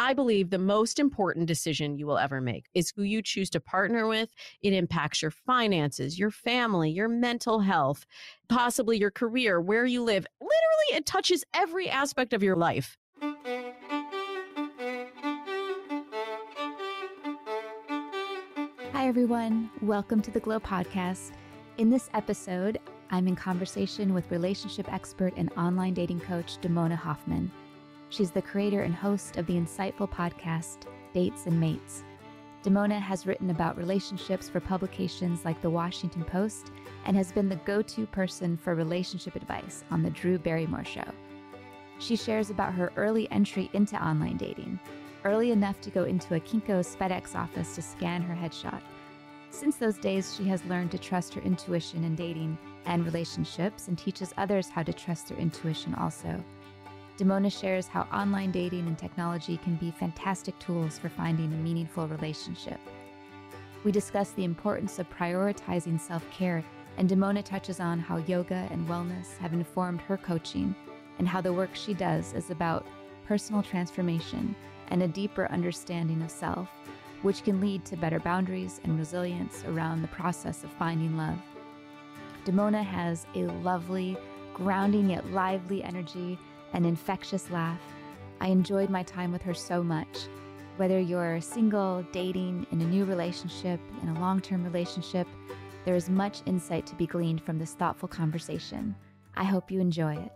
I believe the most important decision you will ever make is who you choose to partner with. It impacts your finances, your family, your mental health, possibly your career, where you live. Literally, it touches every aspect of your life. Hi, everyone. Welcome to the Glo Podcast. In this episode, I'm in conversation with relationship expert and online dating coach, Damona Hoffman. She's the creator and host of the insightful podcast, Dates and Mates. Damona has written about relationships for publications like The Washington Post and has been the go to person for relationship advice on The Drew Barrymore Show. She shares about her early entry into online dating, early enough to go into a Kinko's FedEx office to scan her headshot. Since those days, she has learned to trust her intuition in dating and relationships and teaches others how to trust their intuition also. Damona shares how online dating and technology can be fantastic tools for finding a meaningful relationship. We discuss the importance of prioritizing self care, and Damona touches on how yoga and wellness have informed her coaching and how the work she does is about personal transformation and a deeper understanding of self, which can lead to better boundaries and resilience around the process of finding love. Damona has a lovely, grounding yet lively energy an infectious laugh. I enjoyed my time with her so much. Whether you're single, dating, in a new relationship, in a long term relationship, there is much insight to be gleaned from this thoughtful conversation. I hope you enjoy it.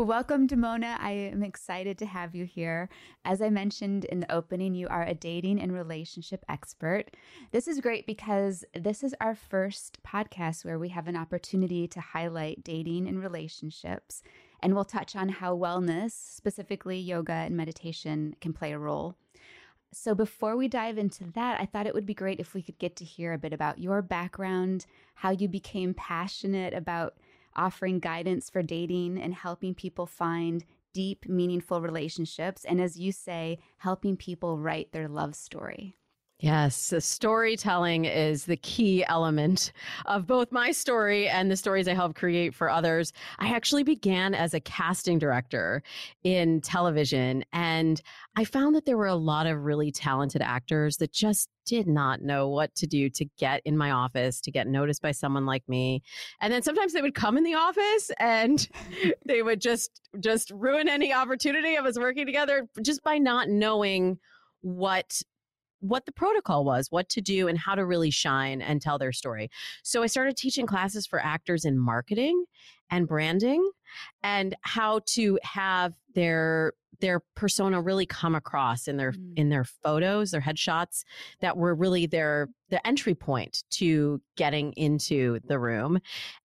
Well, welcome, Damona. I am excited to have you here. As I mentioned in the opening, you are a dating and relationship expert. This is great because this is our first podcast where we have an opportunity to highlight dating and relationships. And we'll touch on how wellness, specifically yoga and meditation, can play a role. So, before we dive into that, I thought it would be great if we could get to hear a bit about your background, how you became passionate about offering guidance for dating and helping people find deep, meaningful relationships. And as you say, helping people write their love story. Yes, storytelling is the key element of both my story and the stories I help create for others. I actually began as a casting director in television, and I found that there were a lot of really talented actors that just did not know what to do to get in my office, to get noticed by someone like me. And then sometimes they would come in the office and they would just just ruin any opportunity of us working together just by not knowing what what the protocol was, what to do, and how to really shine and tell their story. So I started teaching classes for actors in marketing and branding and how to have their their persona really come across in their mm. in their photos their headshots that were really their the entry point to getting into the room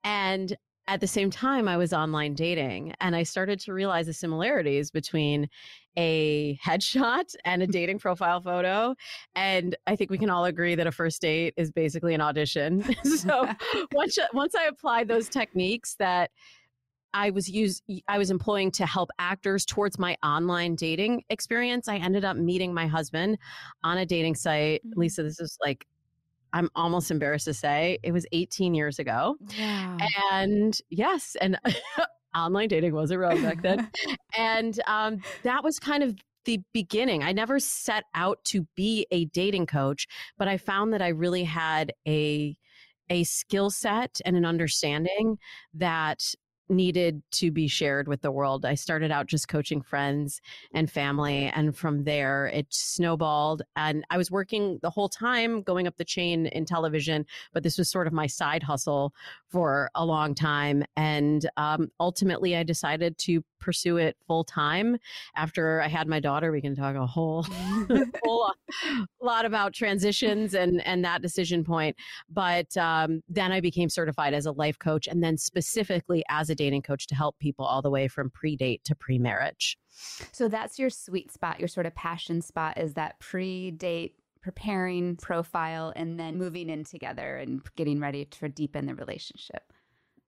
and at the same time, I was online dating and I started to realize the similarities between a headshot and a dating profile photo. And I think we can all agree that a first date is basically an audition. so once, once I applied those techniques that I was use I was employing to help actors towards my online dating experience. I ended up meeting my husband on a dating site. Mm-hmm. Lisa, this is like I'm almost embarrassed to say it was 18 years ago. Yeah. And yes, and online dating wasn't around back then. and um, that was kind of the beginning. I never set out to be a dating coach, but I found that I really had a a skill set and an understanding that needed to be shared with the world. I started out just coaching friends and family, and from there it snowballed. And I was working the whole time going up the chain in television, but this was sort of my side hustle for a long time. And um, ultimately, I decided to pursue it full time after I had my daughter. We can talk a whole, whole lot about transitions and and that decision point. But um, then I became certified as a life coach, and then specifically as a dating coach to help people all the way from pre date to pre marriage. So that's your sweet spot, your sort of passion spot is that pre date preparing profile and then moving in together and getting ready to deepen the relationship.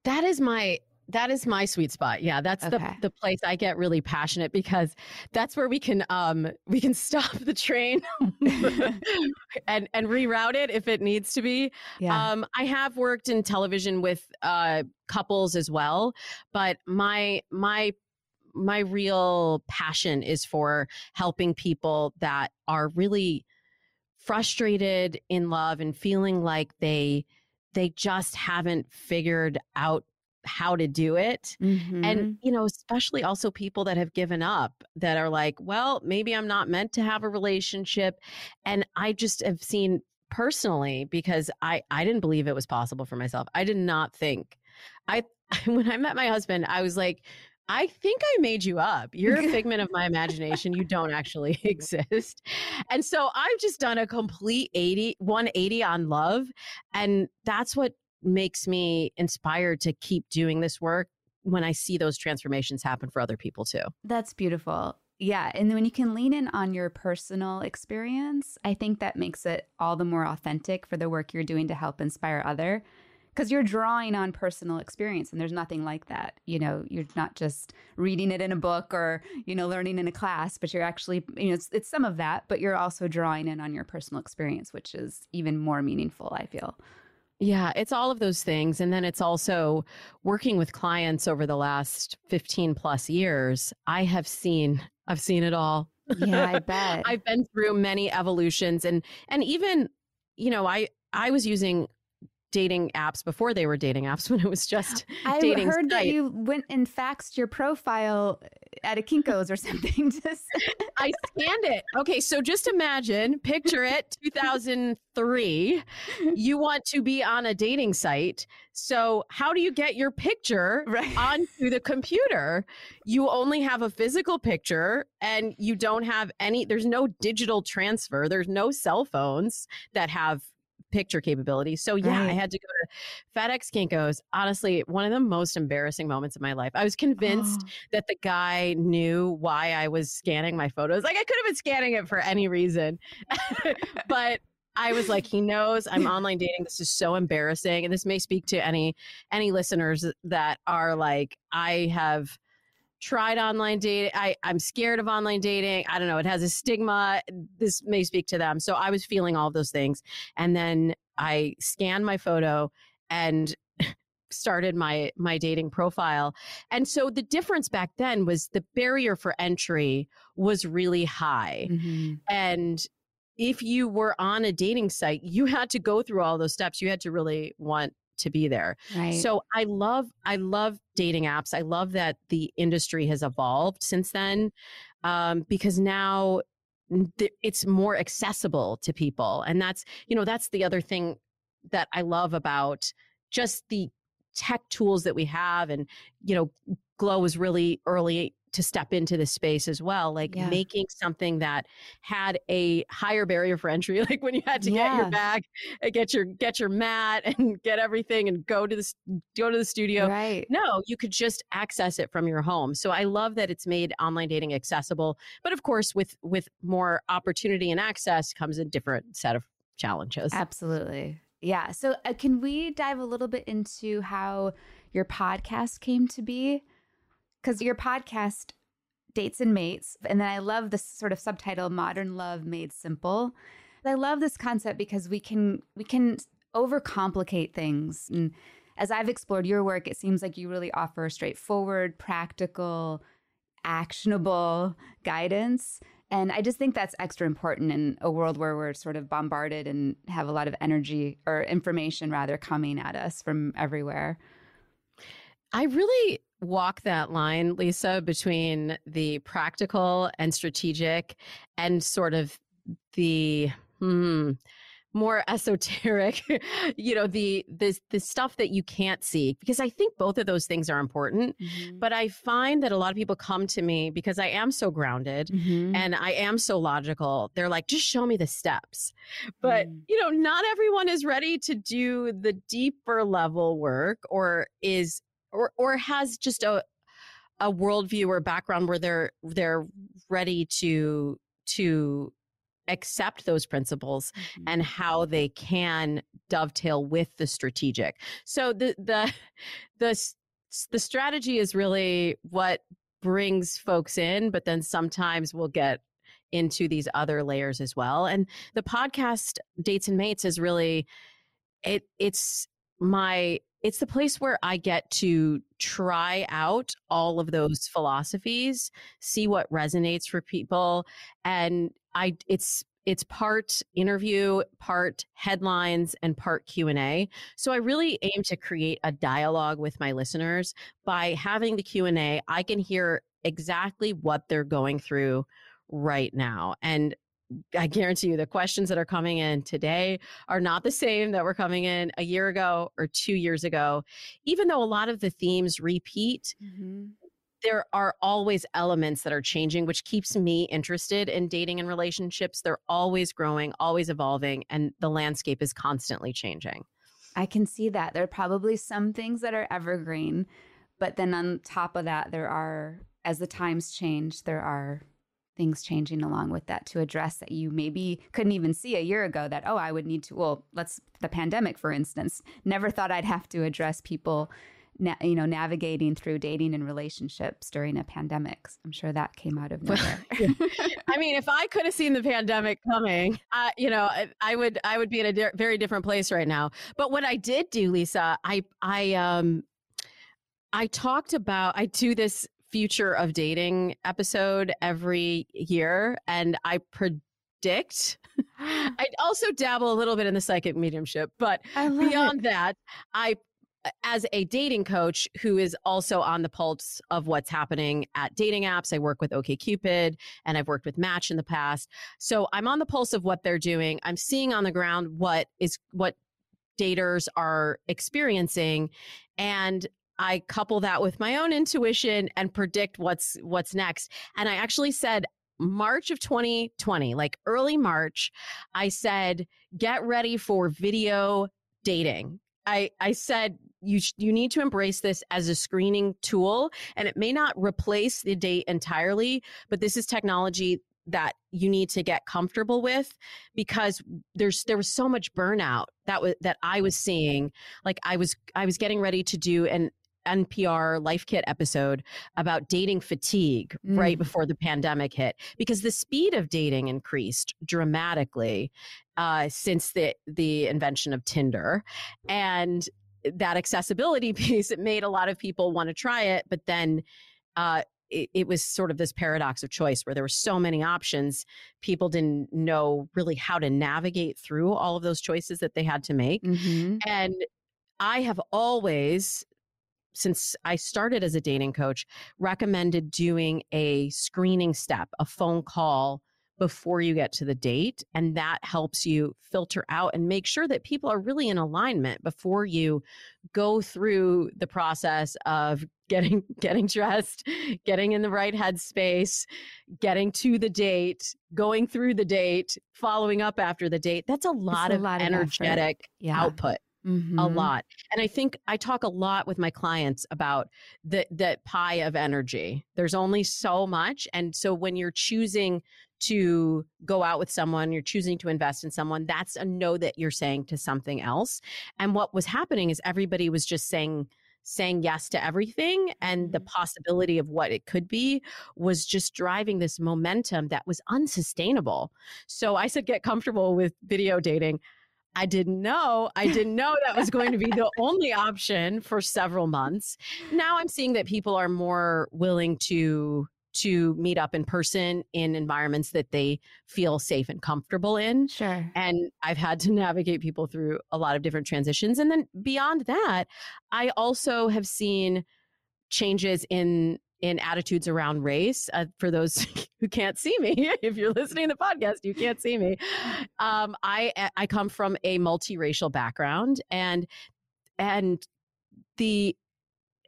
That is my that is my sweet spot. Yeah, that's Okay. the the place I get really passionate because that's where we can um we can stop the train and and reroute it if it needs to be. Yeah. Um, I have worked in television with uh, couples as well, but my my my real passion is for helping people that are really frustrated in love and feeling like they they just haven't figured out how to do it Mhm. and you know especially also people that have given up that are like well maybe i'm not meant to have a relationship and i just have seen personally because i i didn't believe it was possible for myself i did not think i when i met my husband i was like I think I made you up. You're a figment of my imagination. You don't actually exist. And so I've just done a complete 80 180 on love and that's what makes me inspired to keep doing this work when I see those transformations happen for other people too. That's beautiful. Yeah. And when you can lean in on your personal experience, I think that makes it all the more authentic for the work you're doing to help inspire other. Because you're drawing on personal experience, and there's nothing like that. You know, you're not just reading it in a book or you know learning in a class, but you're actually you know it's, it's some of that, but you're also drawing in on your personal experience, which is even more meaningful. I feel. Yeah, it's all of those things. And then it's also working with clients over the last 15 plus years. I have seen, I've seen it all. Yeah, I bet. I've been through many evolutions and and even, you know, I I was using dating apps before they were dating apps when it was just I dating heard that you went and faxed your profile uh, at a Kinko's or something. Just I scanned it. Okay, so just imagine, picture it, 2003. You want to be on a dating site. So, how do you get your picture right. onto the computer? You only have a physical picture and you don't have any, there's no digital transfer, there's no cell phones that have picture capability. So yeah, I had to go to FedEx Kinko's. Honestly, one of the most embarrassing moments of my life. I was convinced Oh, that the guy knew why I was scanning my photos. Like I could have been scanning it for any reason. but I was like, he knows I'm online dating. This is so embarrassing. And this may speak to any any listeners that are like, I have tried online dating. I, I'm scared of online dating. I don't know. It has a stigma. This may speak to them. So I was feeling all those things. And then I scanned my photo and started my my dating profile. And so the difference back then was the barrier for entry was really high. mhm. And if you were on a dating site, you had to go through all those steps. You had to really want to be there. Right. So I love I love dating apps. I love that the industry has evolved since then um, because now th- it's more accessible to people, and that's you know that's the other thing that I love about just the tech tools that we have, and you know, Glo was really early to step into this space as well, like Yeah. making something that had a higher barrier for entry, like when you had to get your bag and get your get your mat and get everything and go to the go to the studio. right. No, you could just access it from your home. So I love that it's made online dating accessible, but of course with with more opportunity and access comes a different set of challenges. Absolutely. Yeah. So, uh, can we dive a little bit into how your podcast came to be? Because your podcast, Dates and Mates, and then I love this sort of subtitle, Modern Love Made Simple. I love this concept because we can we can overcomplicate things. And as I've explored your work, it seems like you really offer straightforward, practical, actionable guidance. And I just think that's extra important in a world where we're sort of bombarded and have a lot of energy or information rather coming at us from everywhere. I really walk that line, Lisa, between the practical and strategic and sort of the hmm, more esoteric, you know, the the the stuff that you can't see. Because I think both of those things are important. But I find that a lot of people come to me because I am so grounded Mhm. and I am so logical. They're like, just show me the steps. But, Mm. you know, not everyone is ready to do the deeper level work or is or or has just a a worldview or background where they're they're ready to to accept those principles Mhm. and how they can dovetail with the strategic. So the the the the strategy is really what brings folks in, but then sometimes we'll get into these other layers as well. And the podcast Dates and Mates is really it it's my it's the place where I get to try out all of those philosophies, see what resonates for people and I it's it's part interview part headlines and part q&a so i really aim to create a dialogue with my listeners. By having the q&a i can hear exactly what they're going through right now. And I guarantee you the questions that are coming in today are not the same that were coming in a year ago or two years ago. Even though a lot of the themes repeat, mm-hmm there are always elements that are changing, which keeps me interested in dating and relationships. They're always growing, always evolving, and the landscape is constantly changing. I can see that. There are probably some things that are evergreen, but then on top of that, there are, as the times change, there are things changing along with that to address that you maybe couldn't even see a year ago that, oh, I would need to, well, let's, the pandemic, for instance, never thought I'd have to address people na- you know, navigating through dating and relationships during a pandemic. I'm sure that came out of nowhere. I mean, if I could have seen the pandemic coming, uh, you know, I, I, would I would be in a di- very different place right now. But what I did do, Lisa, I I um I talked about I do this future of dating episode every year, and I predict. I also dabble a little bit in the psychic mediumship, but beyond it. that, I as a dating coach who is also on the pulse of what's happening at dating apps, I work with OKCupid and I've worked with Match in the past. So I'm on the pulse of what they're doing. I'm seeing on the ground what is what daters are experiencing and I couple that with my own intuition and predict what's what's next. And I actually said March of 2020, like early March, I said, get ready for video dating. I, I said you sh- you need to embrace this as a screening tool and it may not replace the date entirely but this is technology that you need to get comfortable with because there's there was so much burnout that was that I was seeing. Like I was I was getting ready to do an NPR Life Kit episode about dating fatigue mm. right before the pandemic hit because the speed of dating increased dramatically uh, since the the invention of Tinder, and that accessibility piece it made a lot of people want to try it, but then. Uh, it, it, was sort of this paradox of choice where there were so many options people didn't know really how to navigate through all of those choices that they had to make mm-hmm. and i have always since I started as a dating coach, recommended doing a screening step, a phone call before you get to the date. And that helps you filter out and make sure that people are really in alignment before you go through the process of getting getting dressed, getting in the right headspace, getting to the date, going through the date, following up after the date. That's a lot, of, lot of energetic yeah. output mm-hmm. a lot. And I think I talk a lot with my clients about the that pie of energy. There's only so much. And so when you're choosing to go out with someone, you're choosing to invest in someone, that's a no that you're saying to something else. And what was happening is everybody was just saying saying yes to everything and the mm-hmm. possibility of what it could be was just driving this momentum that was unsustainable. So I said get comfortable with video dating. I didn't know. I didn't know that was going to be the only option for several months. Now I'm seeing that people are more willing to to meet up in person in environments that they feel safe and comfortable in. Sure. And I've had to navigate people through a lot of different transitions. And then beyond that, I also have seen changes in in attitudes around race. Uh, for those who can't see me, if you're listening to the podcast, you can't see me. Um, I I come from a multiracial background, and and the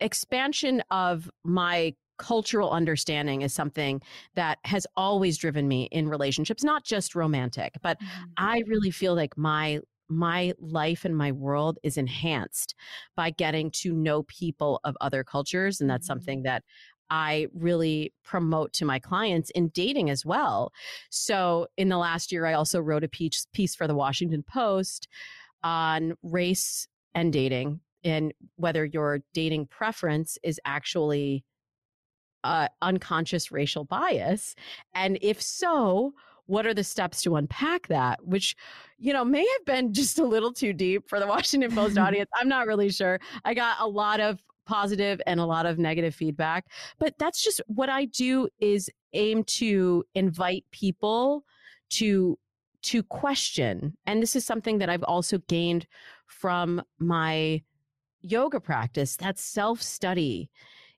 expansion of my cultural understanding is something that has always driven me in relationships not just romantic but mm-hmm. i really feel like my my life and my world is enhanced by getting to know people of other cultures and that's mm-hmm. something that I really promote to my clients in dating as well. So, in the last year, I also wrote a piece, piece for the Washington Post on race and dating and whether your dating preference is actually uh, unconscious racial bias. And if so what are the steps to unpack that? Which you know may have been just a little too deep for the washington post audience. I'm not really sure. I got a lot of positive and a lot of negative feedback but that's just what i do is aim to invite people to to question and this is something that i've also gained from my yoga practice that self study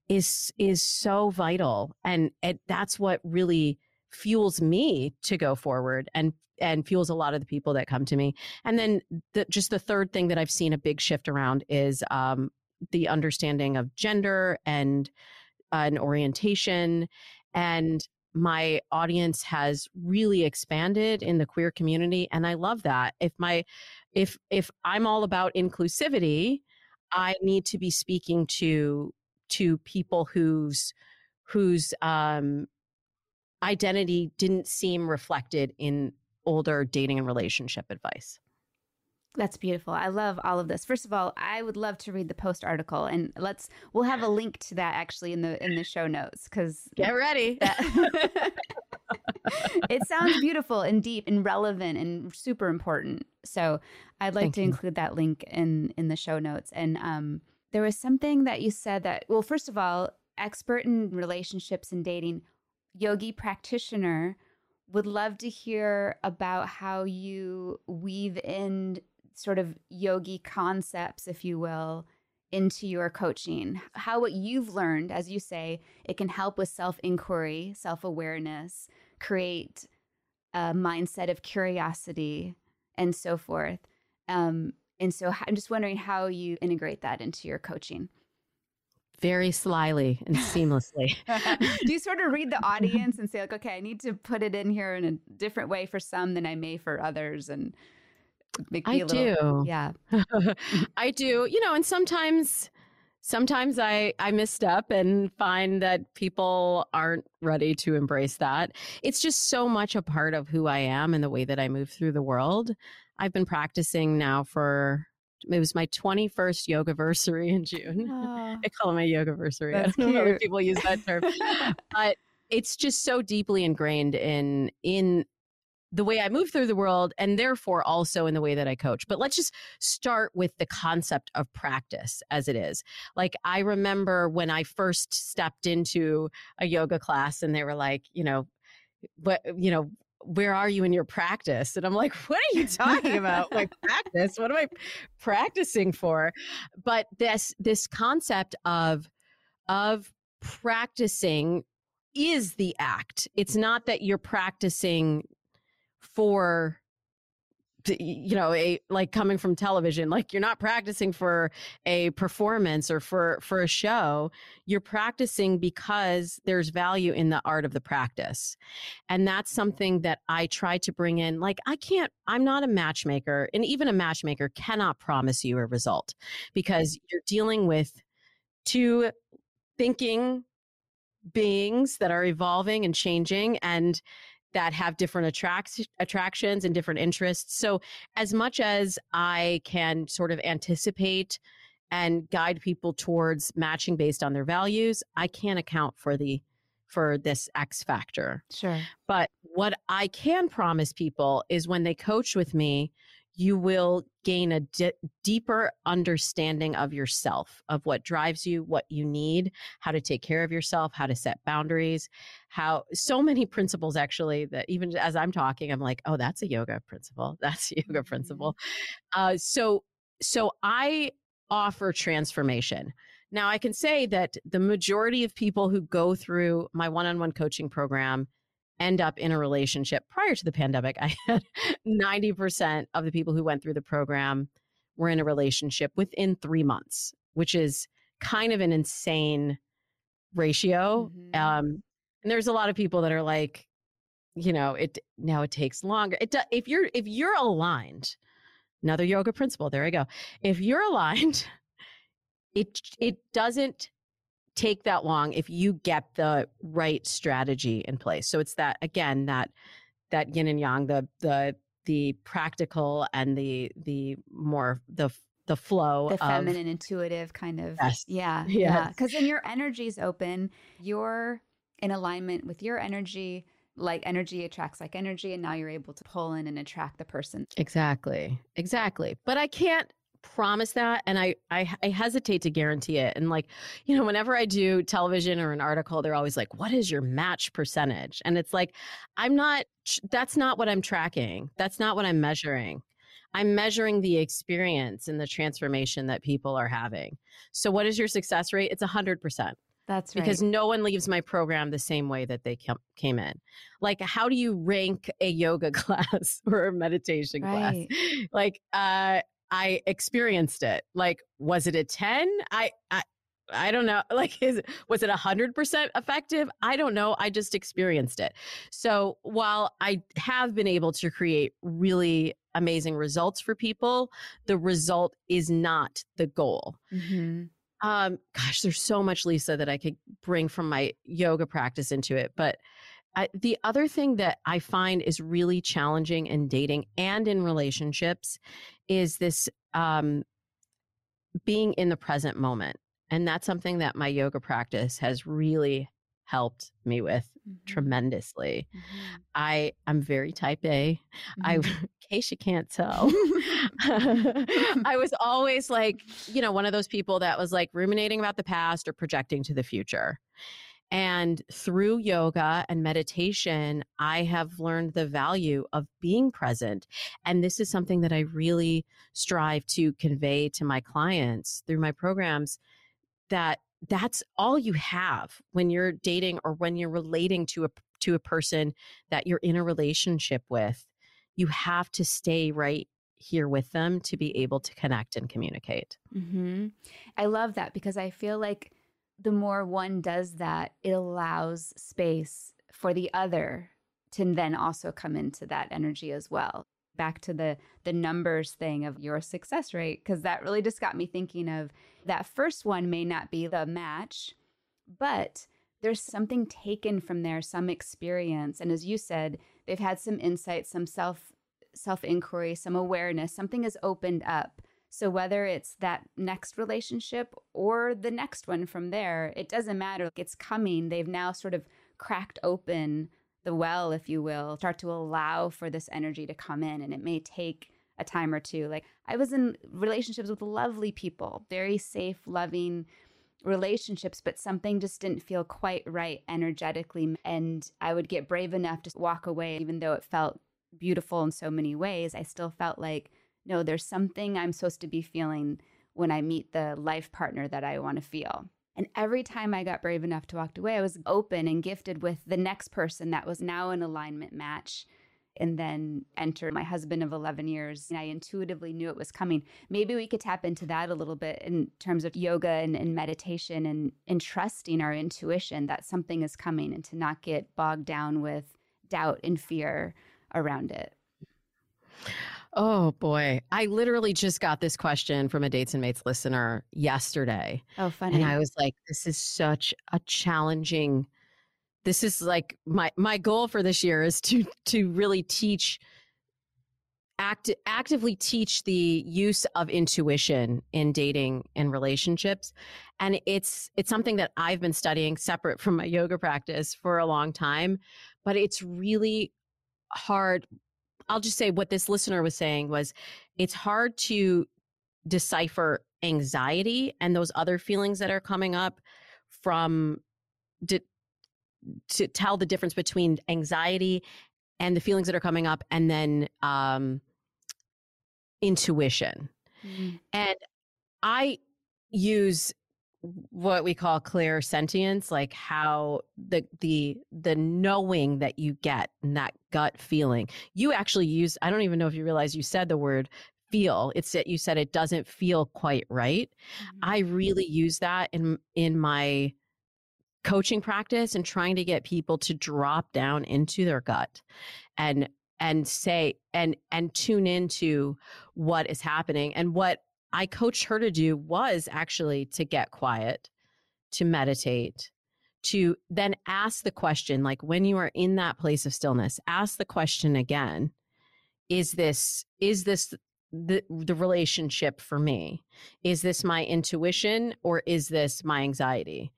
is is so vital and it, that's what really fuels me to go forward and and fuels a lot of the people that come to me and then the, just the third thing that i've seen a big shift around is um, the understanding of gender and uh, an orientation and my audience has really expanded in the queer community and i love that. If my if if i'm all about inclusivity i need to be speaking to to people whose whose um identity didn't seem reflected in older dating and relationship advice that's beautiful. I love all of this. First of all, I would love to read the post article, and let's we'll have a link to that actually in the in the show notes because get ready. That, it sounds beautiful and deep and relevant and super important. So I'd like Thank to you. include that link in in the show notes. And um, there was something that you said that well, first of all, expert in relationships and dating, yogi practitioner would love to hear about how you weave in sort of yogi concepts, if you will, into your coaching. How what you've learned, as you say, it can help with self inquiry, self awareness, create a mindset of curiosity, and so forth. Um, and so I'm just wondering how you integrate that into your coaching very slyly and seamlessly. do you sort of read the audience and say like, okay, I need to put it in here in a different way for some than I may for others, and make I little, do. Yeah. I do. You know, and sometimes sometimes I I misstep and find that people aren't ready to embrace that. It's just so much a part of who I am and the way that I move through the world. I've been practicing now for it was my 21st yoga versary in June. Oh, I call it my yoga versary. I don't know other people use that term. but it's just so deeply ingrained in in the way I move through the world and therefore also in the way that I coach. But let's just start with the concept of practice as it is. Like I remember when I first stepped into a yoga class and they were like, you know, but you know, where are you in your practice? And I'm like, what are you talking about? My practice? What am I practicing for? But this this concept of of practicing is the act. It's not that you're practicing for you know a like coming from television like you're not practicing for a performance or for for a show you're practicing because there's value in the art of the practice. And that's something that i try to bring in like i can't i'm not a matchmaker and even a matchmaker cannot promise you a result because you're dealing with two thinking beings that are evolving and changing and that have different attracts attractions and different interests. So as much as I can sort of anticipate and guide people towards matching based on their values, I can't account for the for this X factor. Sure. But what I can promise people is when they coach with me, you will gain a di- deeper understanding of yourself, of what drives you, what you need, how to take care of yourself, how to set boundaries, how so many principles actually that even as I'm talking, I'm like, oh, that's a yoga principle. That's a yoga mm-hmm. principle. Uh, so, so I offer transformation. Now, I can say that the majority of people who go through my one on one coaching program end up in a relationship. Prior to the pandemic, I had 90% of the people who went through the program were in a relationship within three months, which is kind of an insane ratio. Mm-hmm. Um, and there's a lot of people that are like, you know, it now it takes longer. It if you're if you're aligned, another yoga principle. There I go. If you're aligned, it it doesn't take that long if you get the right strategy in place. So it's that again that that yin and yang, the the the practical and the the more the the flow the of, feminine intuitive kind of Yes. yeah Yes. yeah because then your energy's open you're in alignment with your energy like energy attracts like energy and now you're able to pull in and attract the person Exactly. Exactly. But I can't promise that and I, I I hesitate to guarantee it. And like, you know, whenever I do television or an article, they're always like, "What is your match percentage?" And it's like, I'm not that's not what I'm tracking. That's not what I'm measuring. I'm measuring the experience and the transformation that people are having. So what is your success rate? It's 100% that's right because no one leaves my program the same way that they came in. Like, how do you rank a yoga class or a meditation class? Like, uh, I experienced it. Like, was it a 10? I, I, I don't know. Like, is was it a hundred percent effective? I don't know. I just experienced it. So while I have been able to create really amazing results for people, the result is not the goal. Mhm. Um, gosh, there's so much, Lisa, that I could bring from my yoga practice into it. But I, the other thing that I find is really challenging in dating and in relationships is this um, being in the present moment. And that's something that my yoga practice has really helped me with Mhm. tremendously. Mhm. I I'm very type A. I Mhm. in case you can't tell. I was always like, you know, one of those people that was like ruminating about the past or projecting to the future. And through yoga and meditation, I have learned the value of being present. And this is something that I really strive to convey to my clients through my programs that that's all you have when you're dating or when you're relating to a to a person that you're in a relationship with. You have to stay right here with them to be able to connect and communicate. hmm I love that because I feel like the more one does that, it allows space for the other to then also come into that energy as well. Back to the the numbers thing of your success rate because that really just got me thinking of that first one may not be the match, but there's something taken from there, some experience, and as you said, they've had some insight, some self self inquiry, some awareness, something has opened up. So whether it's that next relationship or the next one from there, it doesn't matter. It's coming. They've now sort of cracked open the well, if you will, start to allow for this energy to come in. And it may take a time or two. Like I was in relationships with lovely people, very safe, loving relationships, but something just didn't feel quite right energetically. And I would get brave enough to walk away, even though it felt beautiful in so many ways. I still felt like, no, there's something I'm supposed to be feeling when I meet the life partner that I want to feel. And every time I got brave enough to walk away, I was open and gifted with the next person that was now an alignment match. And then entered my husband of 11 years. And I intuitively knew it was coming. Maybe we could tap into that a little bit in terms of yoga and, and meditation and, and trusting our intuition that something is coming and to not get bogged down with doubt and fear around it. Oh boy. I literally just got this question from a Dates and Mates listener yesterday. Oh, funny. And I was like, this is such a challenging this is like my my goal for this year is to to really teach act actively teach the use of intuition in dating and relationships and it's it's something that I've been studying separate from my yoga practice for a long time but it's really hard I'll just say what this listener was saying was it's hard to decipher anxiety and those other feelings that are coming up from di- to tell the difference between anxiety and the feelings that are coming up and then um, intuition. Mm. And I use what we call clairsentience like how the the the knowing that you get and that gut feeling you actually use i don't even know if you realize you said the word feel it's that you said it doesn't feel quite right Mhm. I really use that in in my coaching practice and trying to get people to drop down into their gut and and say and and tune into what is happening and what I coached her to do was actually to get quiet, to meditate, to then ask the question like when you are in that place of stillness, ask the question again, is this is this the the relationship for me? Is this my intuition or is this my anxiety?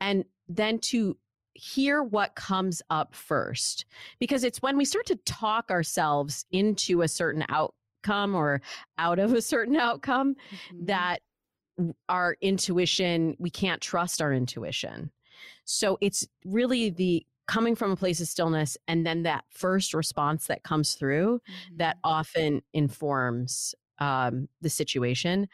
And then to hear what comes up first because it's when we start to talk ourselves into a certain outcome or out of a certain outcome mm-hmm. that our intuition we can't trust our intuition so it's really the coming from a place of stillness and then that first response that comes through mm-hmm. that often informs um, the situation.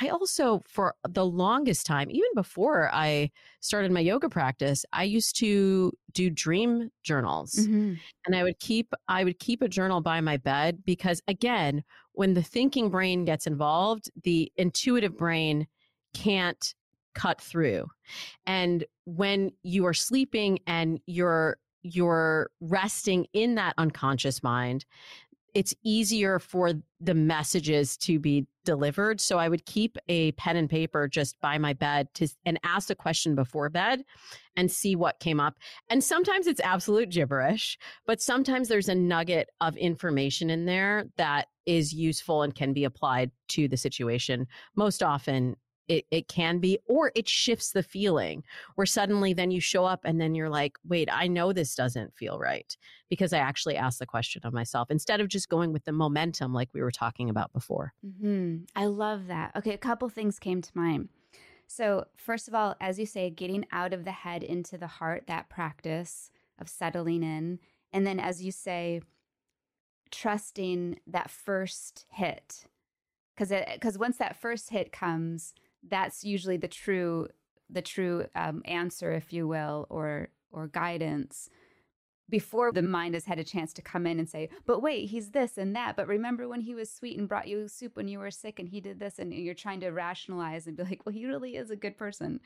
I also, for the longest time, even before I started my yoga practice, I used to do dream journals, mm-hmm. and I would keep I would keep a journal by my bed because, again, when the thinking brain gets involved, the intuitive brain can't cut through, and when you are sleeping and you're you're resting in that unconscious mind it's easier for the messages to be delivered. So I would keep a pen and paper just by my bed to and ask a question before bed and see what came up. And sometimes it's absolute gibberish, but sometimes there's a nugget of information in there that is useful and can be applied to the situation. Most often it, it can be, or it shifts the feeling where suddenly then you show up and then you're like, wait, I know this doesn't feel right because I actually asked the question of myself instead of just going with the momentum like we were talking about before. Mm-hmm. I love that. Okay, a couple things came to mind. So, first of all, as you say, getting out of the head into the heart, that practice of settling in. And then, as you say, trusting that first hit. Because once that first hit comes, that's usually the true the true um, answer, if you will, or or guidance before the mind has had a chance to come in and say, but wait, he's this and that. But remember when he was sweet and brought you soup when you were sick and he did this, and you're trying to rationalize and be like, well, he really is a good person.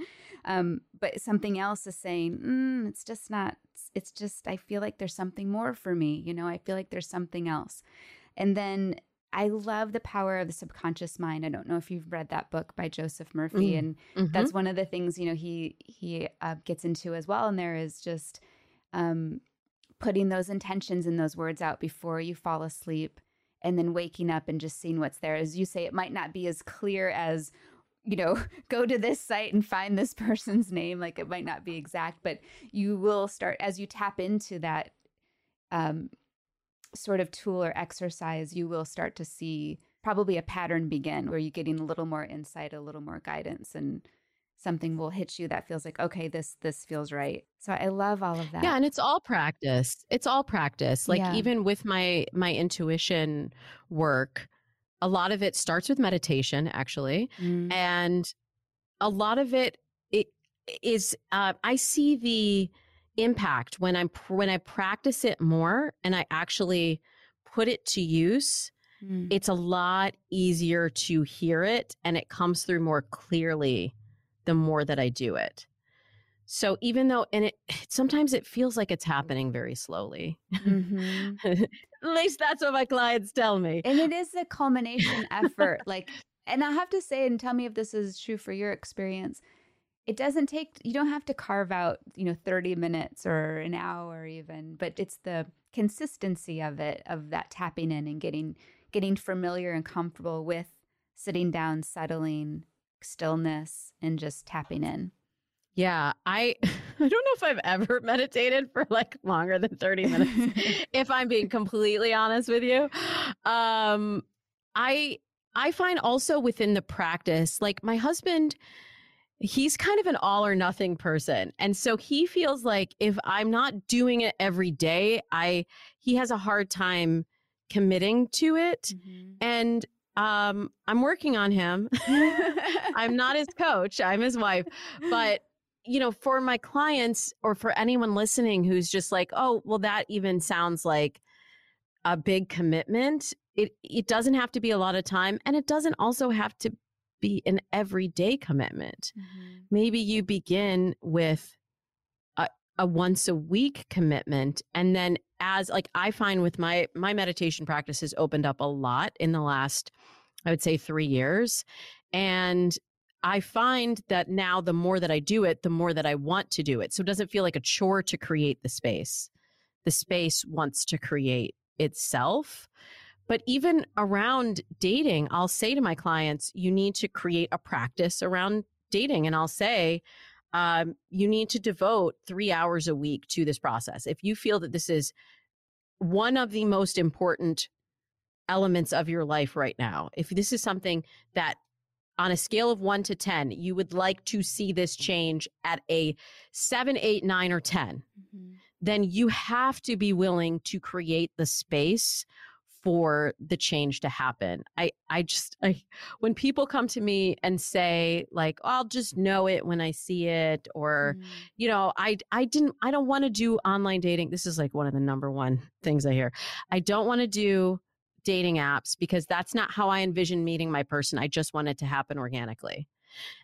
Um, but something else is saying, mm, it's just not, it's just, I feel like there's something more for me. You know, I feel like there's something else. And then I love the power of the subconscious mind. I don't know if you've read that book by Joseph Murphy, mm. and mm-hmm. that's one of the things you know he he uh, gets into as well. And there is just um, putting those intentions and those words out before you fall asleep, and then waking up and just seeing what's there. As you say, it might not be as clear as you know go to this site and find this person's name. Like it might not be exact, but you will start as you tap into that. Um, sort of tool or exercise, you will start to see probably a pattern begin where you're getting a little more insight, a little more guidance, and something will hit you that feels like okay this this feels right so i love all of that yeah and it's all practice it's all practice like yeah. even with my my intuition work a lot of it starts with meditation actually mm. and a lot of it, it is uh, i see the impact when I'm when I practice it more and I actually put it to use. Mm. It's a lot easier to hear it and it comes through more clearly the more that I do it. So even though and it sometimes it feels like it's happening very slowly. Mm-hmm. At least that's what my clients tell me. And it is a culmination effort like and I have to say and tell me if this is true for your experience it doesn't take you don't have to carve out you know 30 minutes or an hour even but it's the consistency of it of that tapping in and getting getting familiar and comfortable with sitting down settling stillness and just tapping in yeah, I I don't know if I've ever meditated for like longer than 30 minutes if I'm being completely honest with you. Um I I find also within the practice like my husband he's kind of an all or nothing person. And so he feels like if i'm not doing it every day i he has a hard time committing to it. Mm-hmm. and um i'm working on him. I'm not his coach i'm his wife. But you know for my clients or for anyone listening who's just like oh well that even sounds like a big commitment it it doesn't have to be a lot of time and it doesn't also have to be an everyday commitment. Mm-hmm. Maybe you begin with a, a once a week commitment and then as like I find with my my meditation practice has opened up a lot in the last I would say 3 years and I find that now the more that I do it, the more that I want to do it. So it doesn't feel like a chore to create the space. The space wants to create itself but even around dating, I'll say to my clients, you need to create a practice around dating. And I'll say, um, you need to devote three hours a week to this process. If you feel that this is one of the most important elements of your life right now, if this is something that on a scale of one to 10, you would like to see this change at a seven, eight, nine, or 10, mm-hmm. then you have to be willing to create the space for the change to happen. I I just I when people come to me and say like oh, I'll just know it when I see it or mm. you know I I didn't I don't want to do online dating. This is like one of the number one things I hear. I don't want to do dating apps because that's not how I envision meeting my person. I just want it to happen organically.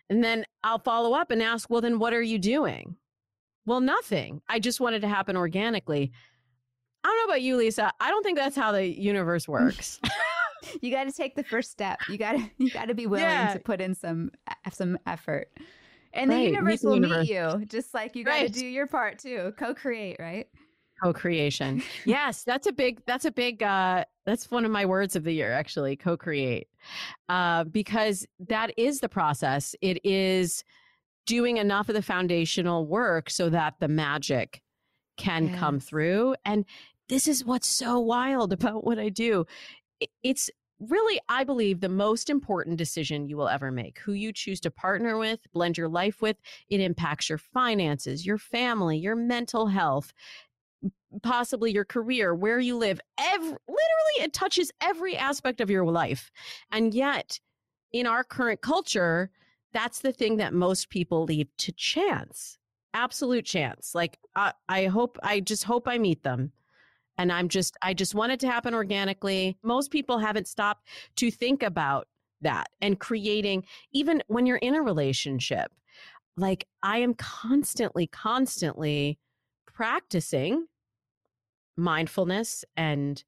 And then I'll follow up and ask, "Well, then what are you doing?" Well, nothing. I just wanted to happen organically. I don't know about you, Lisa. I don't think that's how the universe works. you got to take the first step. You got to you got to be willing yeah. to put in some some effort. And right. the universe meet will universe. meet you, just like you got to right. do your part too. Co-create, right? Co-creation. yes, that's a big that's a big uh that's one of my words of the year actually, co-create. Uh because that is the process. It is doing enough of the foundational work so that the magic can yes. come through and this is what's so wild about what I do. It's really, I believe, the most important decision you will ever make. Who you choose to partner with, blend your life with, it impacts your finances, your family, your mental health, possibly your career, where you live. Every, literally, it touches every aspect of your life. And yet, in our current culture, that's the thing that most people leave to chance absolute chance like I, I hope i just hope i meet them and i'm just i just want it to happen organically. Most people haven't stopped to think about that and creating even when you're in a relationship like i am constantly constantly practicing mindfulness and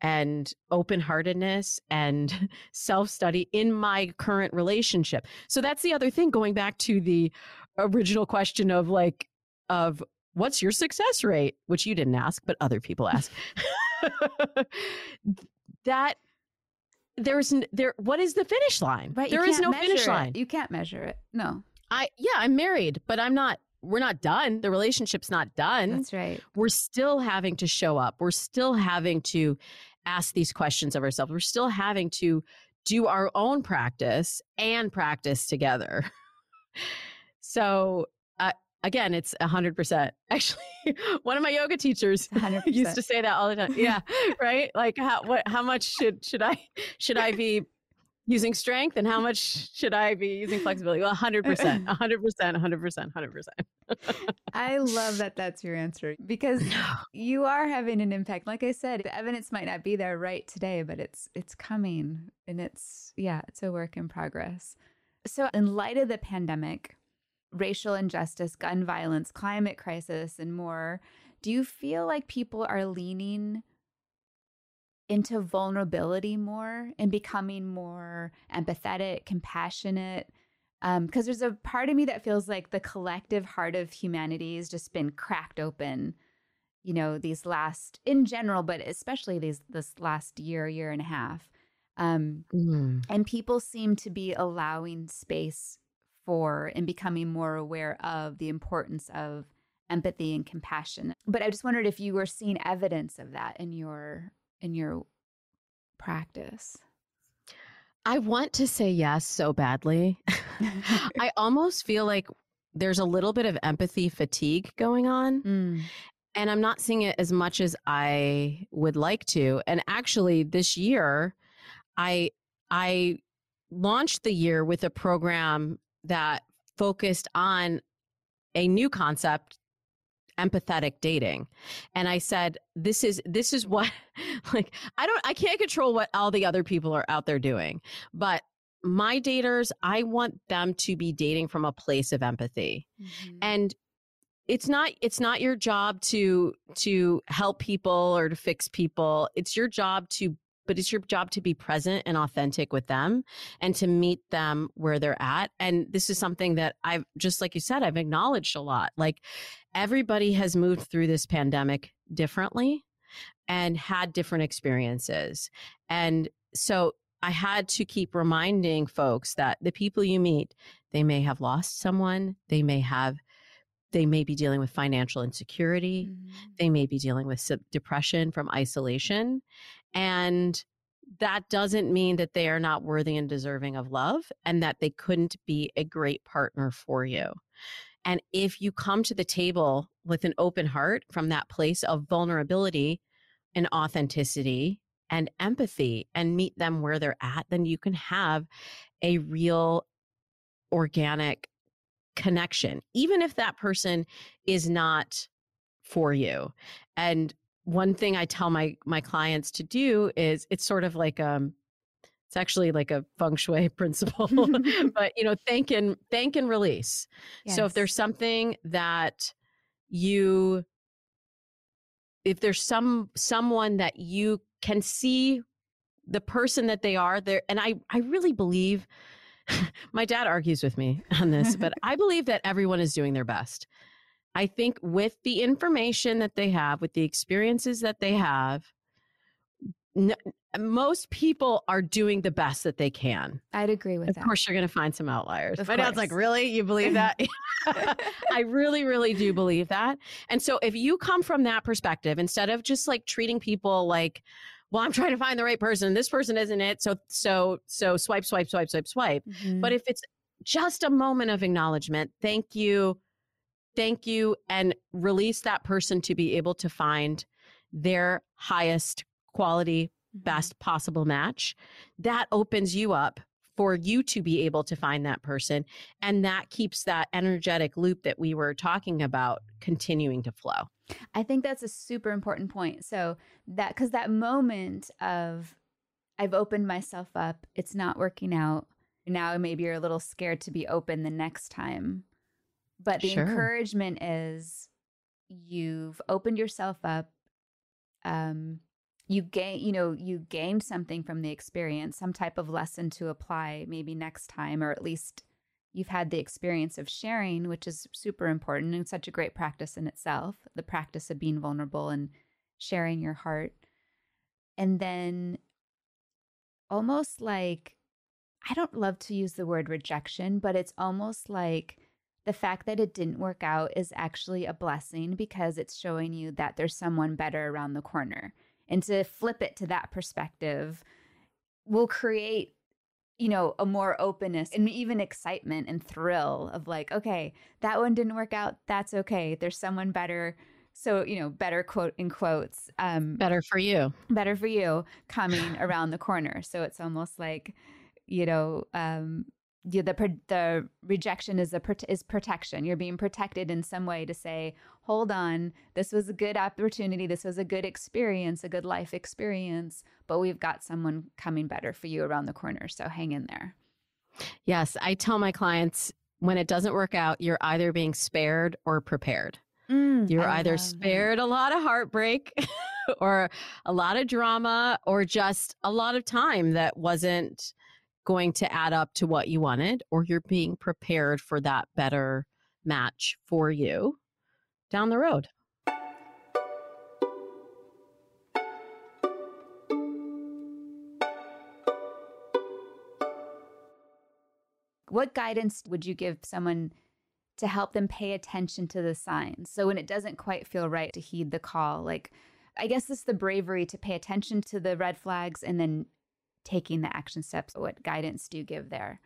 and open-heartedness and self-study in my current relationship. So that's the other thing going back to the original question of like of what's your success rate, which you didn't ask, but other people ask. that there's there what is the finish line? Right. There is no finish it. line. You can't measure it. No. I yeah, I'm married, but I'm not we're not done. The relationship's not done. That's right. We're still having to show up. We're still having to ask these questions of ourselves. We're still having to do our own practice and practice together. So again, it's a hundred percent. Actually, one of my yoga teachers 100%. used to say that all the time. Yeah, right. Like how what how much should should I should I be using strength and how much should I be using flexibility? Well, 100%, 100%, 100%, 100%. I love that that's your answer because you are having an impact. Like I said, the evidence might not be there right today, but it's it's coming and it's yeah, it's a work in progress. So, in light of the pandemic, racial injustice, gun violence, climate crisis, and more, do you feel like people are leaning into vulnerability more and becoming more empathetic, compassionate? Because um, there's a part of me that feels like the collective heart of humanity has just been cracked open. You know, these last, in general, but especially these this last year, year and a half, um, mm. and people seem to be allowing space for and becoming more aware of the importance of empathy and compassion. But I just wondered if you were seeing evidence of that in your in your practice. I want to say yes so badly. I almost feel like there's a little bit of empathy fatigue going on. Mm. And I'm not seeing it as much as I would like to. And actually this year I I launched the year with a program that focused on a new concept empathetic dating. And i said this is this is what like i don't i can't control what all the other people are out there doing but my daters i want them to be dating from a place of empathy. Mm-hmm. and it's not it's not your job to to help people or to fix people. It's your job to but it's your job to be present and authentic with them and to meet them where they're at. And this is something that I've, just like you said, I've acknowledged a lot. Like everybody has moved through this pandemic differently. and had different experiences. And so I had to keep reminding folks that the people you meet, they may have lost someone, they may have they may be dealing with financial insecurity, mm-hmm. they may be dealing with depression from isolation, and that doesn't mean that they are not worthy and deserving of love and that they couldn't be a great partner for you. And if you come to the table with an open heart from that place of vulnerability and authenticity and empathy and meet them where they're at, then you can have a real organic connection, even if that person is not for you. And one thing I tell my my clients to do is it's sort of like um it's actually like a feng shui principle but you know thank and thank and release yes. so if there's something that you if there's some someone that you can see the person that they are there and i i really believe my dad argues with me on this but i believe that everyone is doing their best i think with the information that they have with the experiences that they have n- most people are doing the best that they can. I'd agree with of that. Of course, you're going to find some outliers. Of My course. dad's like, really? You believe that? I really, really do believe that. And so if you come from that perspective, instead of just like treating people like, well, I'm trying to find the right person. This person isn't it. So, so, so swipe, swipe, swipe, swipe, swipe. Mm-hmm. But if it's just a moment of acknowledgement, thank you, thank you, and release that person to be able to find their highest quality Mm-hmm. best possible match, that opens you up for you to be able to find that person. And that keeps that energetic loop that we were talking about continuing to flow. I think that's a super important point. So, that because that moment of I've opened myself up, it's not working out. Now, maybe you're a little scared to be open the next time. But the sure. encouragement is you've opened yourself up. Um, you gain you know you gained something from the experience some type of lesson to apply maybe next time or at least you've had the experience of sharing which is super important and such a great practice in itself the practice of being vulnerable and sharing your heart and then almost like i don't love to use the word rejection but it's almost like the fact that it didn't work out is actually a blessing because it's showing you that there's someone better around the corner. And to flip it to that perspective will create you know a more openness and even excitement and thrill of like okay that one didn't work out. That's okay. There's someone better. So you know better quote in quotes um better for you. better for you coming around the corner. So it's almost like you know um the the rejection is a is protection. You're being protected in some way to say, hold on, this was a good opportunity, this was a good experience, a good life experience, but we've got someone coming better for you around the corner. So hang in there. Yes, I tell my clients when it doesn't work out, you're either being spared or prepared. Mm, you're I either spared that. a lot of heartbreak or a lot of drama or just a lot of time that wasn't going to add up to what you wanted, or you're being prepared for that better match for you down the road. What guidance would you give someone to help them pay attention to the signs? So when it doesn't quite feel right to heed the call, like I guess it's the bravery to pay attention to the red flags and then taking the action steps. What guidance do you give there?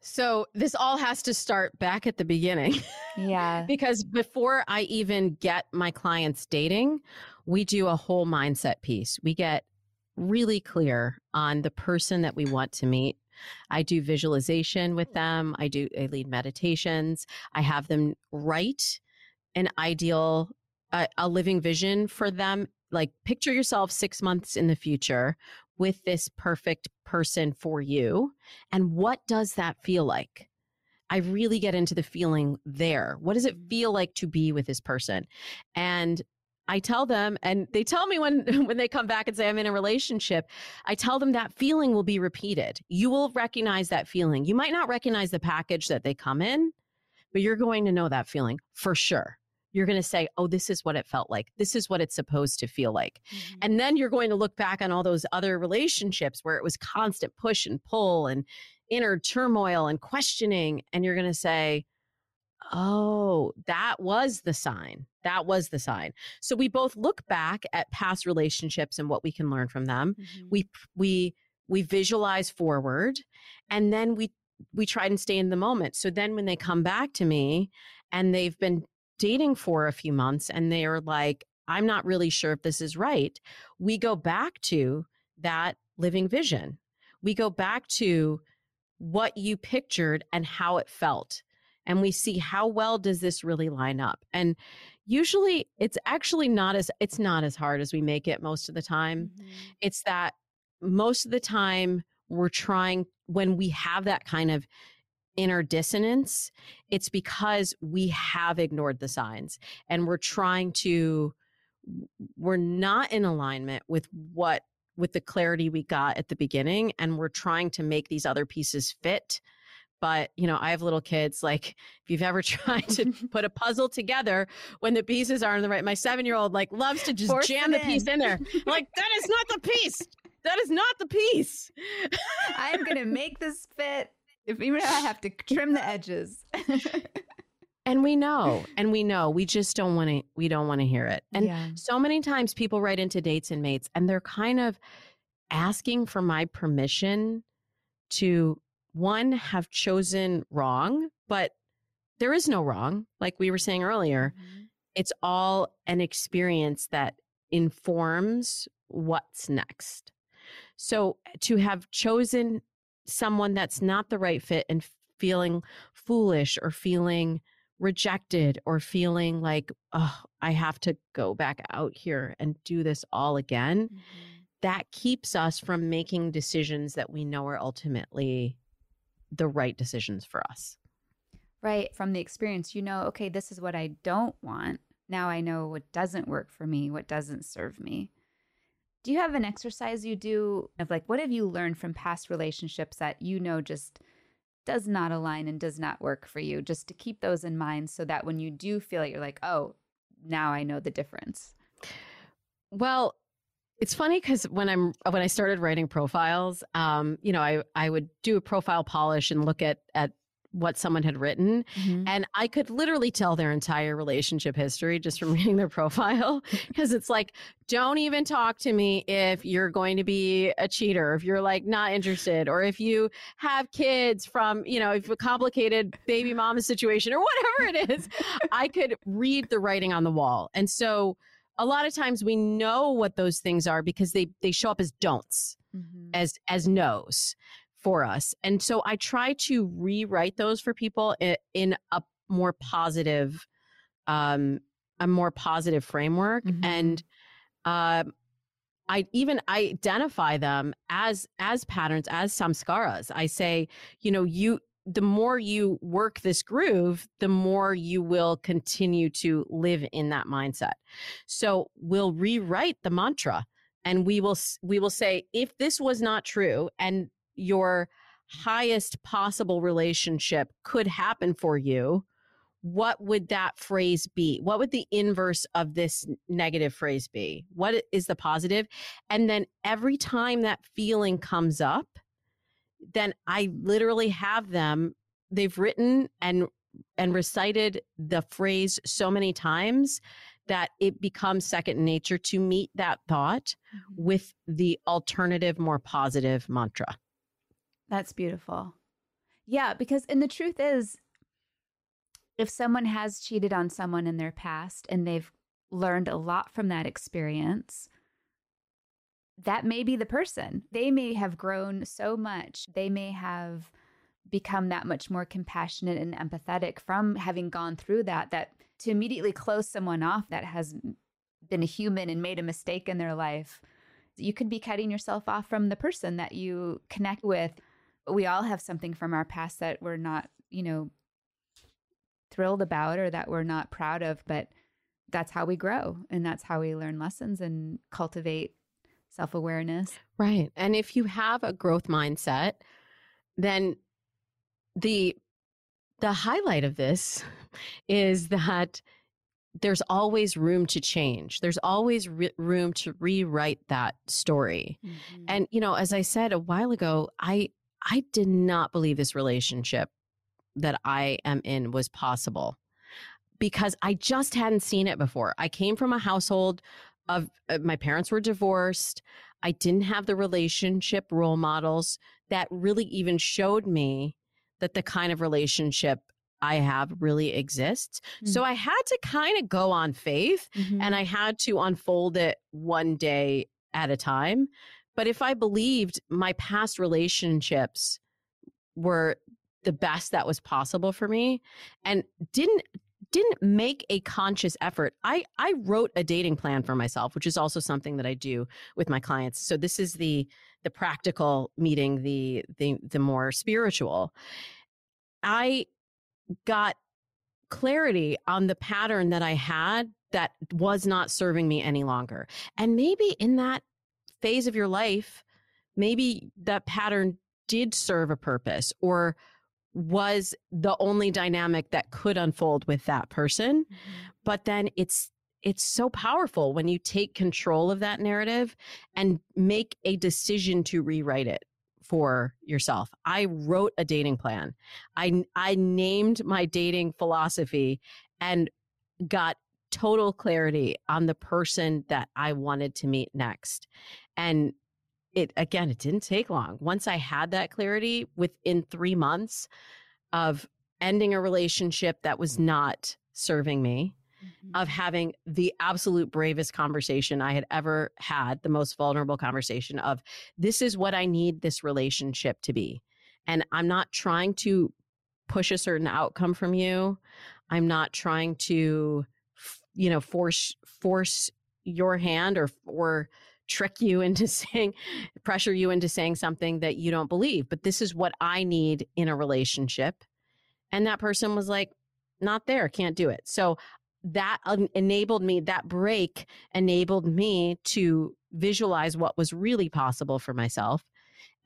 So this all has to start back at the beginning. Yeah. because before I even get my clients dating, we do a whole mindset piece. We get really clear on the person that we want to meet. I do visualization with them. I do I lead meditations. I have them write an ideal uh, a living vision for them like picture yourself 6 months in the future with this perfect person for you. And what does that feel like? I really get into the feeling there. What does it feel like to be with this person? And I tell them, and they tell me when when they come back and say I'm in a relationship, I tell them that feeling will be repeated. You will recognize that feeling. You might not recognize the package that they come in, but you're going to know that feeling for sure. You're going to say, oh, this is what it felt like. This is what it's supposed to feel like. Mm-hmm. And then you're going to look back on all those other relationships where it was constant push and pull and inner turmoil and questioning. And you're going to say, oh, that was the sign. That was the sign. So we both look back at past relationships and what we can learn from them. Mm-hmm. We, we, we visualize forward and then we we try and stay in the moment. So then when they come back to me and they've been dating for a few months and they're like, I'm not really sure if this is right, we go back to that living vision. We go back to what you pictured and how it felt. And we see how well does this really line up. And usually it's actually not as it's not as hard as we make it most of the time. Mm-hmm. It's that most of the time we're trying when we have that kind of inner dissonance, it's because we have ignored the signs and we're trying to, we're not in alignment with what, with the clarity we got at the beginning. And we're trying to make these other pieces fit. But, you know, I have little kids. Like, if you've ever tried to put a puzzle together when the pieces aren't in the right, my seven year old like loves to just Force jam the piece in there. like, that is not the piece. That is not the piece. I'm going to make this fit if even if I have to trim the edges. and we know, and we know, we just don't want to, we don't want to hear it. And yeah. so many times people write into dates and mates and they're kind of asking for my permission to one have chosen wrong, but there is no wrong. Like we were saying earlier, mm-hmm. it's all an experience that informs what's next. So to have chosen someone that's not the right fit and feeling foolish or feeling rejected or feeling like, oh, I have to go back out here and do this all again, mm-hmm. that keeps us from making decisions that we know are ultimately the right decisions for us. Right. From the experience, you know, okay, this is what I don't want. Now I know what doesn't work for me, what doesn't serve me. Do you have an exercise you do of like, what have you learned from past relationships that you know just does not align and does not work for you, just to keep those in mind so that when you do feel it, you're like, oh, now I know the difference? Well, it's funny because when I'm when I started writing profiles, um, you know, I I would do a profile polish and look at at what someone had written. Mm-hmm. And I could literally tell their entire relationship history just from reading their profile. Because it's like, don't even talk to me if you're going to be a cheater, if you're like not interested, or if you have kids from, you know, if a complicated baby mama situation or whatever it is. I could read the writing on the wall. And so a lot of times we know what those things are because they they show up as don'ts. Mm-hmm. as as no's for us. And so I try to rewrite those for people in, in a more positive, um, a more positive framework. Mm-hmm. And uh, I even identify them as as patterns, as samskaras. I say, you know, you the more you work this groove, the more you will continue to live in that mindset. So we'll rewrite the mantra and we will we will say if this was not true and your highest possible relationship could happen for you, what would that phrase be? What would the inverse of this negative phrase be? What is the positive? And then every time that feeling comes up, then I literally have them, they've written and and recited the phrase so many times that it becomes second nature to meet that thought mm-hmm. with the alternative, more positive mantra. That's beautiful. Yeah, because and the truth is if someone has cheated on someone in their past and they've learned a lot from that experience, that may be the person. They may have grown so much. They may have become that much more compassionate and empathetic from having gone through that that to immediately close someone off that has been a human and made a mistake in their life you could be cutting yourself off from the person that you connect with we all have something from our past that we're not, you know, thrilled about or that we're not proud of, but that's how we grow and that's how we learn lessons and cultivate self awareness. Right. And if you have a growth mindset, then the the highlight of this is that there's always room to change. There's always re- room to rewrite that story. Mm-hmm. And you know, as I said a while ago, I I did not believe this relationship that I am in was possible because I just hadn't seen it before. I came from a household of uh, my parents were divorced. I didn't have the relationship role models that really even showed me that the kind of relationship I have really exists. Mm-hmm. So I had to kind of go on faith mm-hmm. and I had to unfold it one day at a time. But if I believed my past relationships were the best that was possible for me and didn't didn't make a conscious effort. I I wrote a dating plan for myself, which is also something that I do with my clients. So this is the the practical meeting the the the more spiritual. I got clarity on the pattern that I had that was not serving me any longer. And maybe in that phase of your life, maybe that pattern did serve a purpose or was the only dynamic that could unfold with that person. Mm-hmm. But then it's it's so powerful when you take control of that narrative and make a decision to rewrite it for yourself. I wrote a dating plan. I I named my dating philosophy and got total clarity on the person that I wanted to meet next. And it again, it didn't take long. Once I had that clarity within three months of ending a relationship that was not serving me, mm-hmm. of having the absolute bravest conversation I had ever had, the most vulnerable conversation of this is what I need this relationship to be. And I'm not trying to push a certain outcome from you. I'm not trying to, you know, force force your hand or or trick you into saying, pressure you into saying something that you don't believe. But this is what I need in a relationship. And that person was like, not there, can't do it. So that enabled me, that break enabled me to visualize what was really possible for myself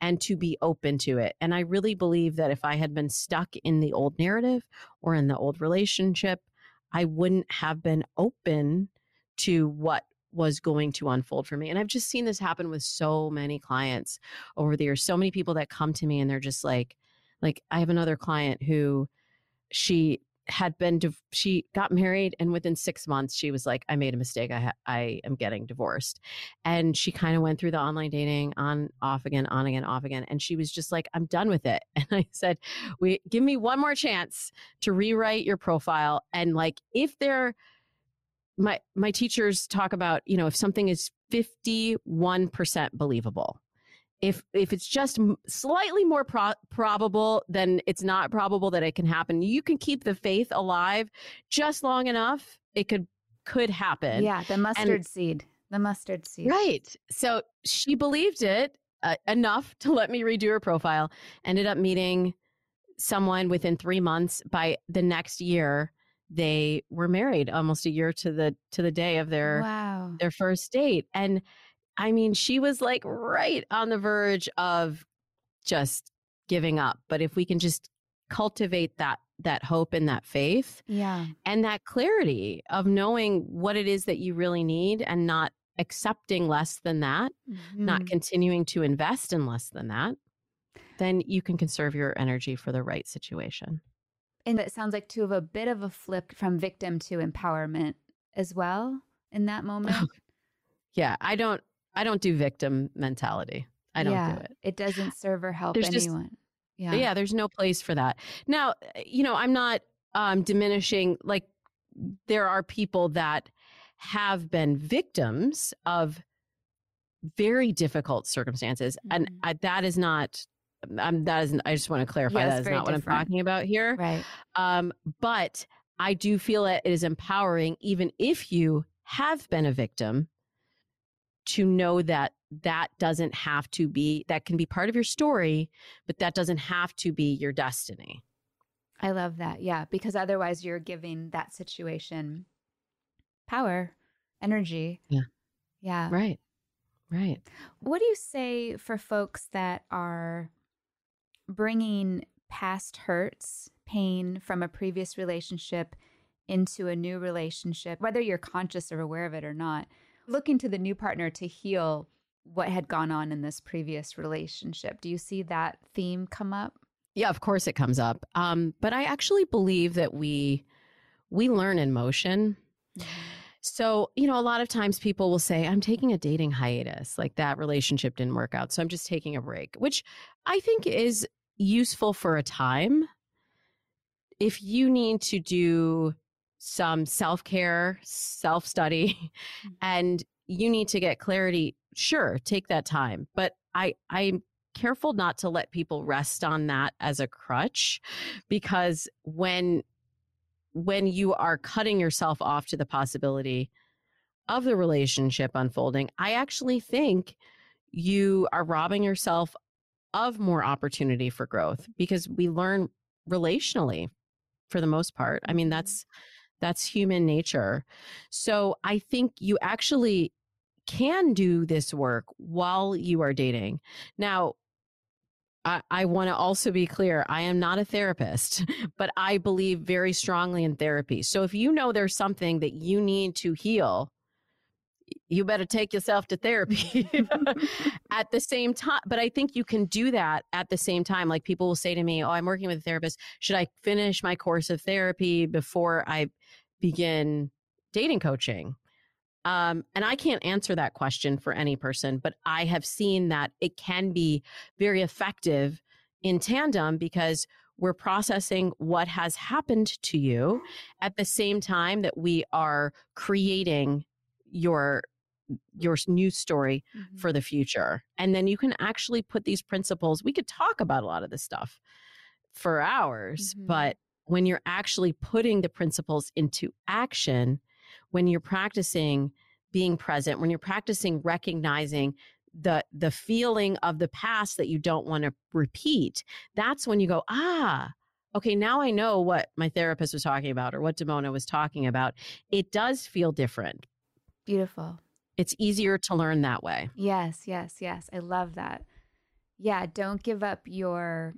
and to be open to it. And I really believe that if I had been stuck in the old narrative or in the old relationship, I wouldn't have been open to what was going to unfold for me. And I've just seen this happen with so many clients over the years. So many people that come to me and they're just like, like I have another client who she had been she got married and within 6 months she was like I made a mistake I ha- I am getting divorced and she kind of went through the online dating on off again on again off again and she was just like I'm done with it and I said we give me one more chance to rewrite your profile and like if there my my teachers talk about you know if something is 51% believable if if it's just slightly more pro- probable then it's not probable that it can happen. You can keep the faith alive just long enough it could could happen. Yeah the mustard and, seed the mustard seed. Right. So she believed it uh, enough to let me redo her profile ended up meeting someone within three months by the next year they were married almost a year to the to the day of their wow. their first date and i mean she was like right on the verge of just giving up but if we can just cultivate that that hope and that faith yeah and that clarity of knowing what it is that you really need and not accepting less than that mm-hmm. not continuing to invest in less than that then you can conserve your energy for the right situation and it sounds like to have a bit of a flip from victim to empowerment as well in that moment. yeah, I don't I don't do victim mentality. I don't yeah, do it. It doesn't serve or help there's anyone. Just, yeah. Yeah, there's no place for that. Now, you know, I'm not um diminishing like there are people that have been victims of very difficult circumstances mm-hmm. and I, that is not I'm, that isn't, I just want to clarify that is not different. what I'm talking about here. Right. Um, but I do feel that it is empowering, even if you have been a victim, to know that that doesn't have to be, that can be part of your story, but that doesn't have to be your destiny. I love that. Yeah. Because otherwise you're giving that situation power, energy. Yeah. Yeah. Right. Right. What do you say for folks that are bringing past hurts, pain from a previous relationship into a new relationship, whether you're conscious or aware of it or not, looking to the new partner to heal what had gone on in this previous relationship. Do you see that theme come up? Yeah, of course it comes up. Um, but I actually believe that we we learn in motion. Mm-hmm. So, you know, a lot of times people will say, I'm taking a dating hiatus, like that relationship didn't work out. So I'm just taking a break, which I think is useful for a time. If you need to do some self care, self study, mm-hmm. and you need to get clarity, sure, take that time. But I, I'm careful not to let people rest on that as a crutch because when when you are cutting yourself off to the possibility of the relationship unfolding, I actually think you are robbing yourself of more opportunity for growth because we learn relationally for the most part. I mean, mm-hmm. that's that's human nature. So I think you actually can do this work while you are dating. Now, I, I want to also be clear I am not a therapist, but I believe very strongly in therapy. So if you know there's something that you need to heal, you better take yourself to therapy at the same time. But I think you can do that at the same time. Like people will say to me, Oh, I'm working with a therapist. Should I finish my course of therapy before I begin dating coaching? Um, and I can't answer that question for any person, but I have seen that it can be very effective in tandem because we're processing what has happened to you at the same time that we are creating your your new story mm-hmm. for the future and then you can actually put these principles we could talk about a lot of this stuff for hours mm-hmm. but when you're actually putting the principles into action when you're practicing being present, when you're practicing recognizing the the feeling of the past that you don't want to repeat, that's when you go, ah, okay, now I know what my therapist was talking about or what Damona was talking about. It does feel different. Beautiful. It's easier to learn that way. Yes, yes, yes. I love that. Yeah, don't give up your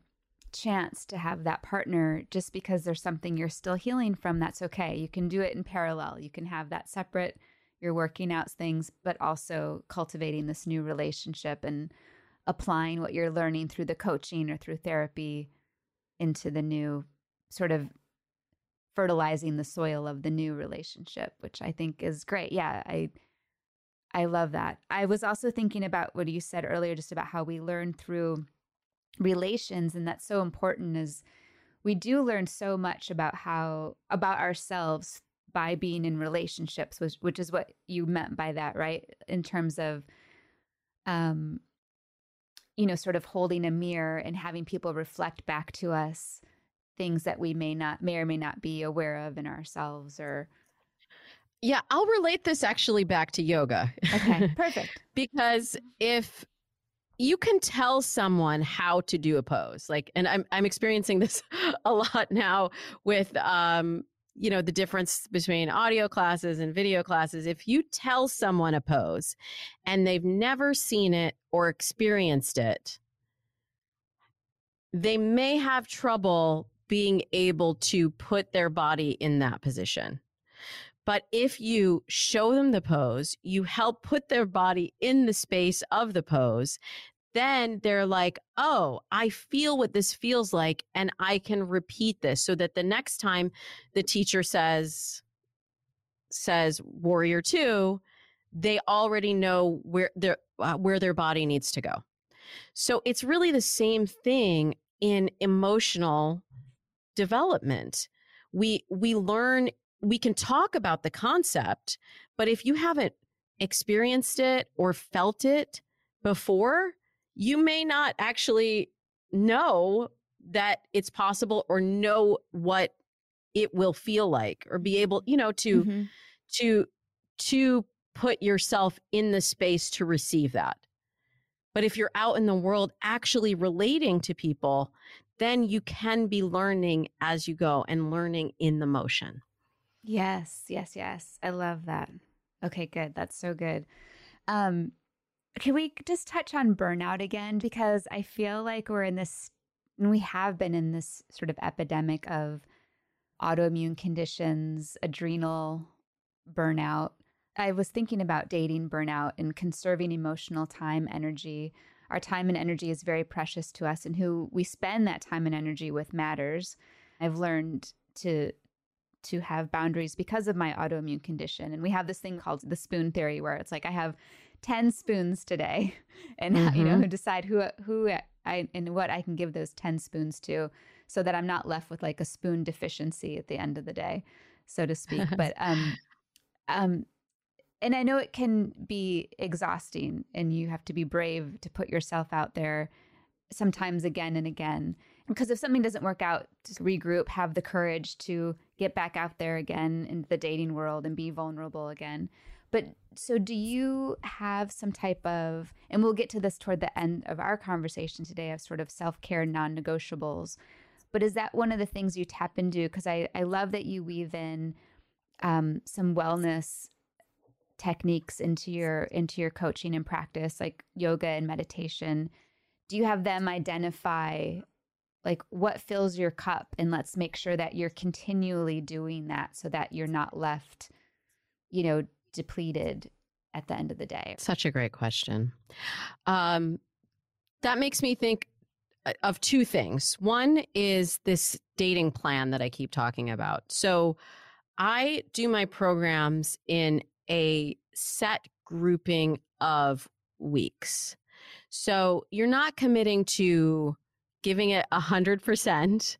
chance to have that partner just because there's something you're still healing from. That's okay. You can do it in parallel. You can have that separate, you're working out things, but also cultivating this new relationship and applying what you're learning through the coaching or through therapy into the new sort of fertilizing the soil of the new relationship, which I think is great. Yeah, I I love that. I was also thinking about what you said earlier just about how we learn through relations and that's so important is we do learn so much about how about ourselves by being in relationships which which is what you meant by that right in terms of um you know sort of holding a mirror and having people reflect back to us things that we may not may or may not be aware of in ourselves or yeah, I'll relate this actually back to yoga. Okay, perfect. because if you can tell someone how to do a pose like and i'm i'm experiencing this a lot now with um you know the difference between audio classes and video classes. If you tell someone a pose and they've never seen it or experienced it they may have trouble being able to put their body in that position but if you show them the pose, you help put their body in the space of the pose, then they're like, oh, I feel what this feels like, and I can repeat this so that the next time the teacher says, says warrior two, they already know where their uh, where their body needs to go. So it's really the same thing in emotional development. We we learn we can talk about the concept, but if you haven't experienced it or felt it before, you may not actually know that it's possible or know what it will feel like or be able, you know, to mm-hmm. to to put yourself in the space to receive that. But if you're out in the world actually relating to people, then you can be learning as you go and learning in the motion. Yes, yes, yes. I love that. Okay, good. That's so good. Um, can we just touch on burnout again? Because I feel like we're in this, and we have been in this sort of epidemic of autoimmune conditions, adrenal burnout. I was thinking about dating burnout and conserving emotional time, energy. Our time and energy is very precious to us, and who we spend that time and energy with matters. I've learned to to have boundaries because of my autoimmune condition. And we have this thing called the spoon theory where it's like I have 10 spoons today and mm-hmm. you know mm-hmm. decide who who I and what I can give those 10 spoons to so that I'm not left with like a spoon deficiency at the end of the day, so to speak. but um um and I know it can be exhausting and you have to be brave to put yourself out there sometimes again and again. Because if something doesn't work out, to regroup, have the courage to get back out there again into the dating world and be vulnerable again. But so, do you have some type of, and we'll get to this toward the end of our conversation today of sort of self care non negotiables. But is that one of the things you tap into? Because I, I love that you weave in um, some wellness techniques into your into your coaching and practice, like yoga and meditation. Do you have them identify like what fills your cup, and let's make sure that you're continually doing that so that you're not left, you know, depleted at the end of the day? Such a great question. Um, that makes me think uh, of two things. One is this dating plan that I keep talking about. So I do my programs in a set grouping of weeks. So you're not committing to giving it 100%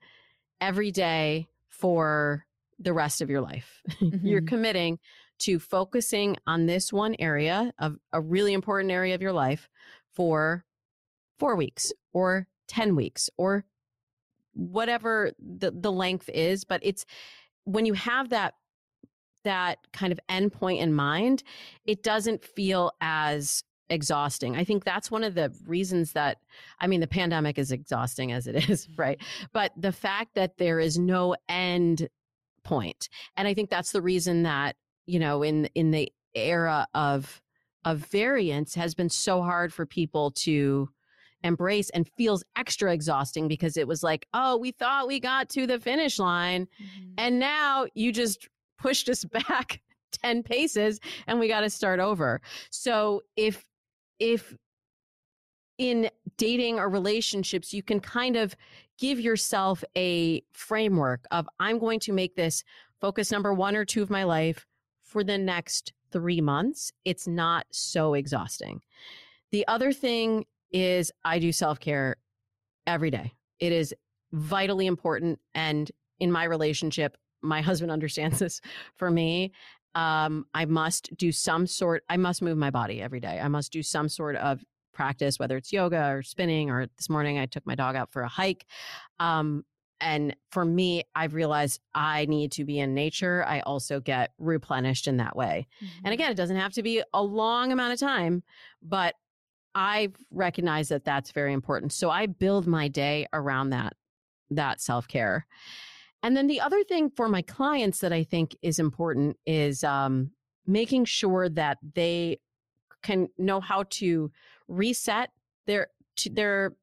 every day for the rest of your life. Mm-hmm. you're committing to focusing on this one area of a really important area of your life for four weeks or 10 weeks or whatever the, the length is. But it's when you have that that kind of endpoint in mind, it doesn't feel as exhausting. I think that's one of the reasons that, I mean, the pandemic is exhausting as it is, right? But the fact that there is no end point, and I think that's the reason that you know, in in the era of of variance has been so hard for people to embrace and feels extra exhausting because it was like, oh, we thought we got to the finish line mm-hmm. and now you just pushed us back 10 paces and we got to start over. So if if in dating or relationships you can kind of give yourself a framework of I'm going to make this focus number 1 or 2 of my life for the next three months, it's not so exhausting. The other thing is I do self care every day. It is vitally important. And in my relationship, my husband understands this for me. Um, I must do some sort, I must move my body every day. I must do some sort of practice, whether it's yoga or spinning, or this morning I took my dog out for a hike. Um, and for me, I've realized I need to be in nature. I also get replenished in that way. Mm-hmm. And again, it doesn't have to be a long amount of time, but I've recognized that that's very important. So I build my day around that that self-care. And then the other thing for my clients that I think is important is um, making sure that they can know how to reset their their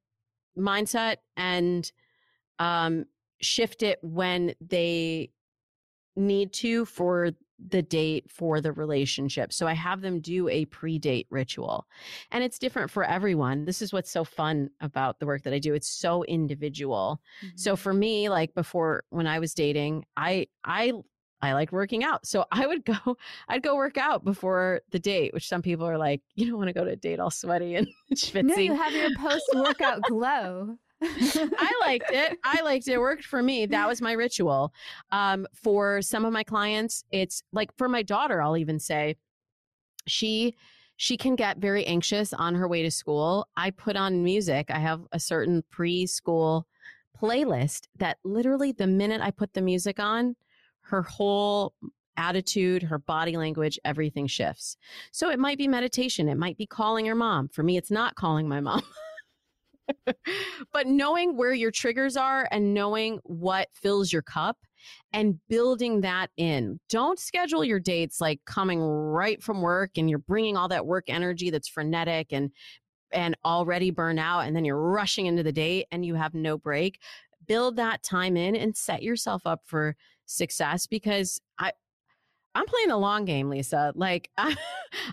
mindset and um, shift it when they need to for the date for the relationship. So I have them do a pre date ritual. And it's different for everyone. This is what's so fun about the work that I do. It's so individual. Mm-hmm. So for me, like before when I was dating, I, I, I like working out. So I would go, I'd go work out before the date, which some people are like, you don't want to go to a date all sweaty and schwitzy. No, you have your post workout glow. I liked it. I liked it. It worked for me. That was my ritual. Um, for some of my clients, it's like for my daughter, I'll even say she she can get very anxious on her way to school. I put on music. I have a certain preschool playlist that literally the minute I put the music on, her whole attitude, her body language, everything shifts. So it might be meditation. It might be calling your mom. For me, it's not calling my mom. but knowing where your triggers are and knowing what fills your cup and building that in. Don't schedule your dates like coming right from work and you're bringing all that work energy that's frenetic and and already burn out and then you're rushing into the date and you have no break. Build that time in and set yourself up for success because I I'm playing the long game, Lisa. Like I,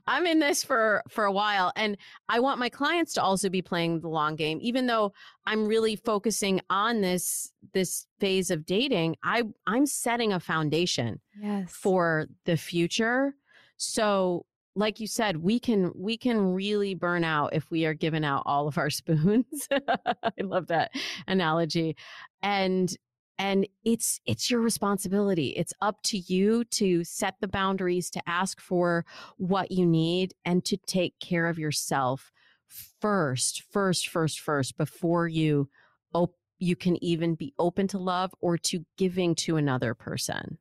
I'm in this for for a while and I want my clients to also be playing the long game even though I'm really focusing on this this phase of dating. I I'm setting a foundation yes. for the future. So like you said, we can we can really burn out if we are giving out all of our spoons. I love that analogy. And and it's it's your responsibility. It's up to you to set the boundaries to ask for what you need and to take care of yourself first first first first before you op- you can even be open to love or to giving to another person.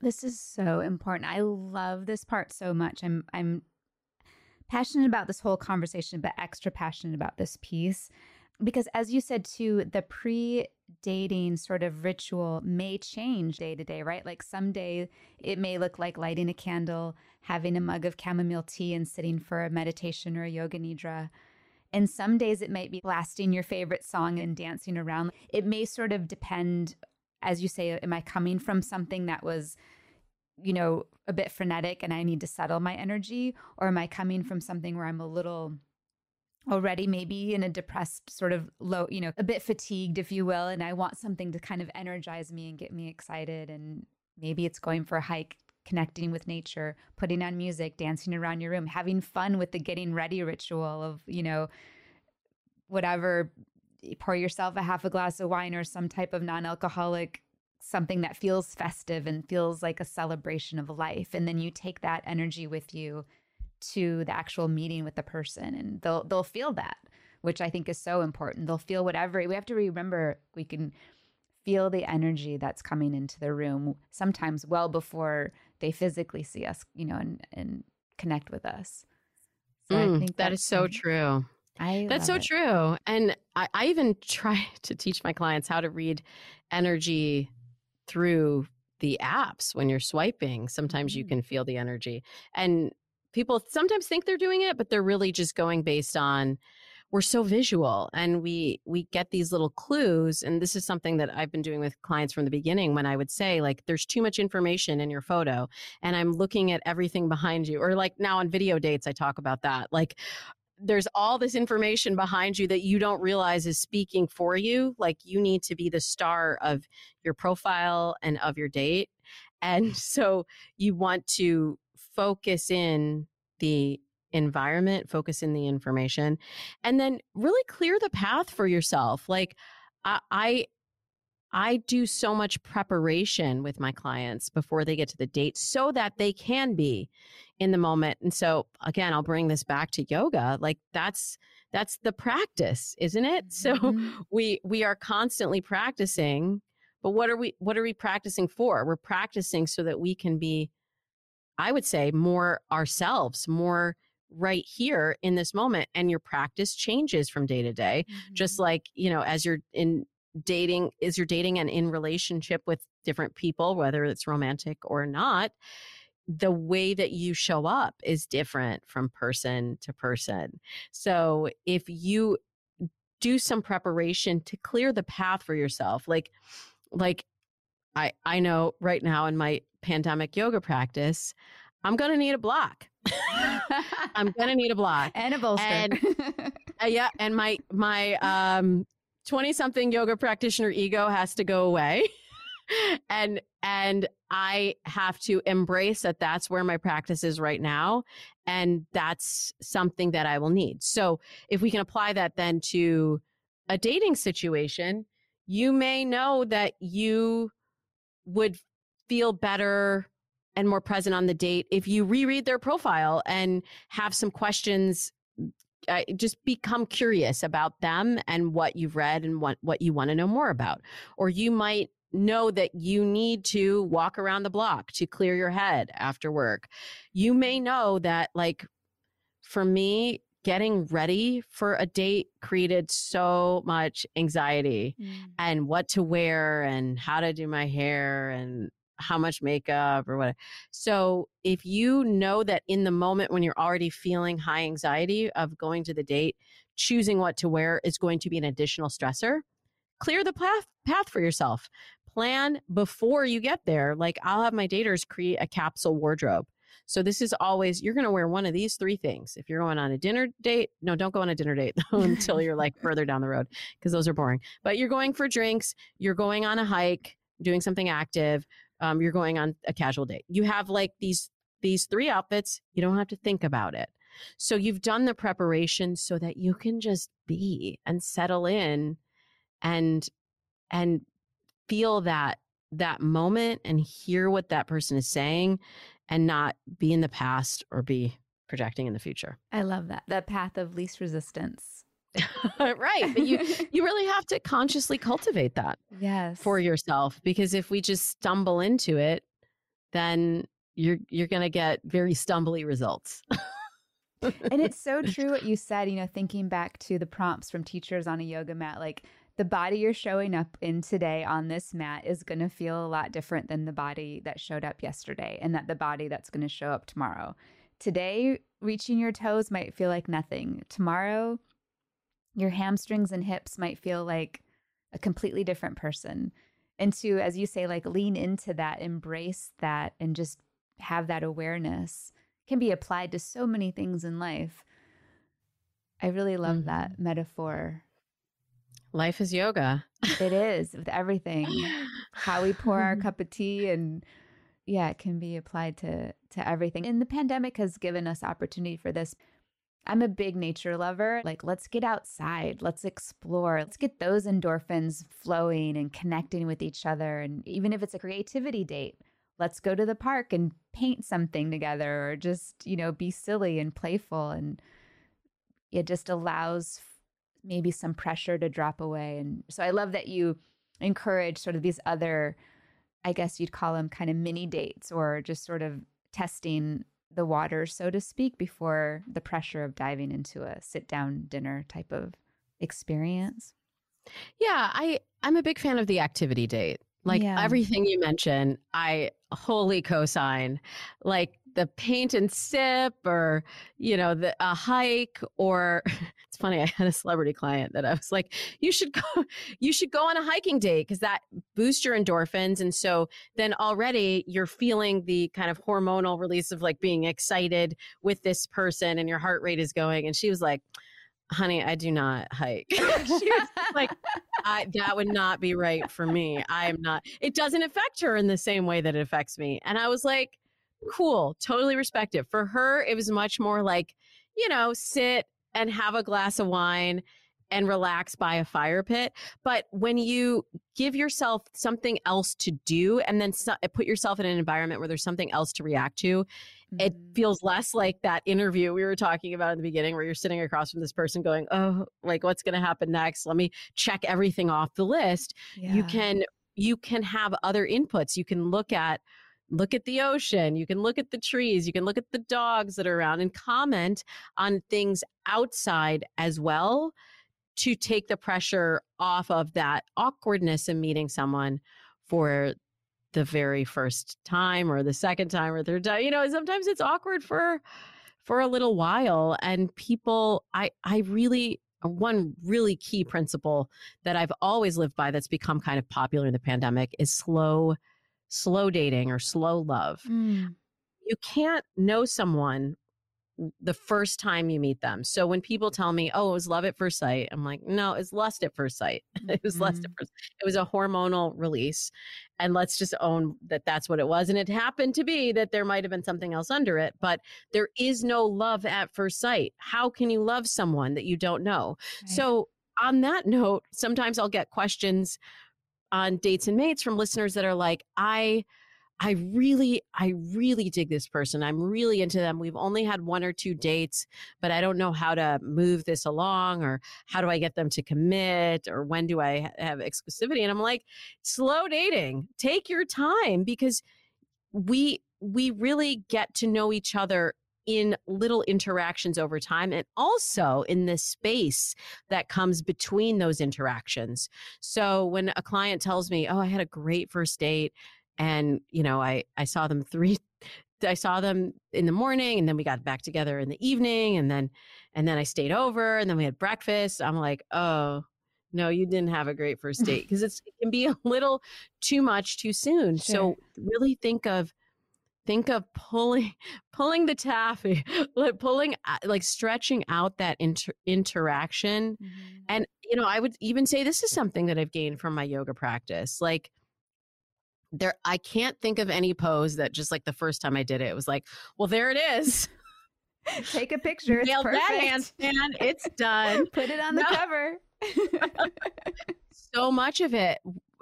This is so important. I love this part so much. I'm i'm passionate about this whole conversation but extra passionate about this piece because as you said too the pre dating sort of ritual may change day to day, right? Like someday it may look like lighting a candle, having a mug of chamomile tea, and sitting for a meditation or a yoga nidra. And some days it might be blasting your favorite song and dancing around. It may sort of depend, as you say, am I coming from something that was, you know, a bit frenetic and I need to settle my energy? Or am I coming from something where I'm a little already maybe in a depressed sort of low, you know, a bit fatigued, if you will. And I want something to kind of energize me and get me excited. And maybe it's going for a hike, connecting with nature, putting on music, dancing around your room, having fun with the getting ready ritual of, you know, whatever, pour yourself a half a glass of wine or some type of non alcoholic something that feels festive and feels like a celebration of life. And then you take that energy with you to the actual meeting with the person and they'll they'll feel that which i think is so important they'll feel whatever we have to remember we can feel the energy that's coming into the room sometimes well before they physically see us you know and and connect with us so mm, I think that is so true I that's so it. true and I, I even try to teach my clients how to read energy through the apps when you're swiping sometimes you mm. can feel the energy and people sometimes think they're doing it but they're really just going based on we're so visual and we we get these little clues and this is something that I've been doing with clients from the beginning when I would say like there's too much information in your photo and I'm looking at everything behind you or like now on video dates I talk about that like there's all this information behind you that you don't realize is speaking for you like you need to be the star of your profile and of your date and so you want to focus in the environment, focus in the information, and then really clear the path for yourself. Like I, I I do so much preparation with my clients before they get to the date so that they can be in the moment. And so again, I'll bring this back to yoga. Like that's that's the practice, isn't it? Mm-hmm. So we we are constantly practicing, but what are we what are we practicing for? We're practicing so that we can be I would say more ourselves, more right here in this moment. And your practice changes from day to day. Mm-hmm. Just like, you know, as you're in dating, is you're dating and in relationship with different people, whether it's romantic or not, the way that you show up is different from person to person. So if you do some preparation to clear the path for yourself, like, like I, I know right now in my pandemic yoga practice, I'm going to need a block. I'm going to need a block and a bolster. And, uh, yeah, and my my um 20 something yoga practitioner ego has to go away. and and I have to embrace that that's where my practice is right now and that's something that I will need. So, if we can apply that then to a dating situation, you may know that you would feel better and more present on the date if you reread their profile and have some questions uh, just become curious about them and what you've read and what, what you want to know more about. Or you might know that you need to walk around the block to clear your head after work. You may know that like for me getting ready for a date created so much anxiety mm. and what to wear and how to do my hair and how much makeup or what. So if you know that in the moment when you're already feeling high anxiety of going to the date, choosing what to wear is going to be an additional stressor, clear the path path for yourself. plan before you get there. Like I'll have my daters create a capsule wardrobe. So this is always you're going to wear one of these three things. If you're going on a dinner date, no, don't go on a dinner date until you're like further down the road because those are boring. But you're going for drinks, you're going on a hike, doing something active, um, you're going on a casual date. You have like these these three outfits. You don't have to think about it. So you've done the preparation so that you can just be and settle in and and feel that that moment and hear what that person is saying and not be in the past or be projecting in the future. I love that. The path of least resistance. right. But you you really have to consciously cultivate that. Yes. For yourself because if we just stumble into it, then you're you're going to get very stumbly results. and it's so true what you said, you know, thinking back to the prompts from teachers on a yoga mat like the body you're showing up in today on this mat is going to feel a lot different than the body that showed up yesterday and that the body that's going to show up tomorrow. Today, reaching your toes might feel like nothing. Tomorrow, your hamstrings and hips might feel like a completely different person. And to, as you say, like lean into that, embrace that, and just have that awareness can be applied to so many things in life. I really love mm-hmm. that metaphor Life is yoga. it is with everything. How we pour our cup of tea and yeah, it can be applied to to everything. And the pandemic has given us opportunity for this. I'm a big nature lover. Like, let's get outside, let's explore, let's get those endorphins flowing and connecting with each other. And even if it's a creativity date, let's go to the park and paint something together or just, you know, be silly and playful. And it just allows maybe some pressure to drop away. And so I love that you encourage sort of these other, I guess you'd call them kind of mini dates or just sort of testing the water, so to speak, before the pressure of diving into a sit down dinner type of experience. Yeah, I I'm a big fan of the activity date. Like yeah. everything you mentioned, I wholly co-sign. Like the paint and sip or you know the a hike or funny i had a celebrity client that i was like you should go you should go on a hiking date because that boosts your endorphins. And so then already you're feeling the kind of hormonal release of like being excited with this person and your heart rate is going. And she was like honey i do not hike. She was like I, that would not be right for me. I'm not it doesn't affect her in the same way that it affects me. And i was like cool, totally respect it. For her, it was much more like, you know, sit and have a glass of wine and relax by a fire pit. But when you give yourself something else to do and then so, put yourself in an environment where there's something else to react to, mm-hmm. it feels less like that interview we were talking about in the beginning where you're sitting across from this person going, oh, like what's going to happen next? Let me check everything off the list. Yeah. You can you can have other inputs. You can look at look at the ocean, you can look at the trees, you can look at the dogs that are around and comment on things outside as well to take the pressure off of that awkwardness in meeting someone for the very first time or the second time or third time. You know, sometimes it's awkward for for a little while and people I I really one really key principle that I've always lived by that's become kind of popular in the pandemic is slow slow dating or slow love. Mm. You can't know someone the first time you meet them. So when people tell me, "Oh, it was love at first sight," I'm like, "No, it's lust at first sight. it was mm-hmm. lust at mm-hmm. first. It was a hormonal release, and let's just own that that's what it was. And it happened to be that there might have been something else under it, but there is no love at first sight. How can you love someone that you don't know? Right. So on that note, sometimes I'll get questions on dates and mates from listeners that are like, I I really, I really dig this person. I'm really into them. We've only had one or two dates, but I don't know how to move this along or how do I get them to commit or when do I have exclusivity? And I'm like, slow dating. Take your time because we we really get to know each other in little interactions over time and also in the space that comes between those interactions. So when a client tells me, "Oh, I had a great first date and, you know, I I saw them 3 I saw them in the morning and then we got back together in the evening and then and then I stayed over and then we had breakfast." I'm like, "Oh, no, you didn't have a great first date because it can be a little too much too soon. Sure. So really think of think of pulling pulling the taffy like pulling uh, like stretching out that inter- interaction mm-hmm. and you know i would even say this is something that i've gained from my yoga practice like there i can't think of any pose that just like the first time i did it it was like well there it is take a picture it's Nailed perfect. that handstand it's done put it on the no. cover so much of it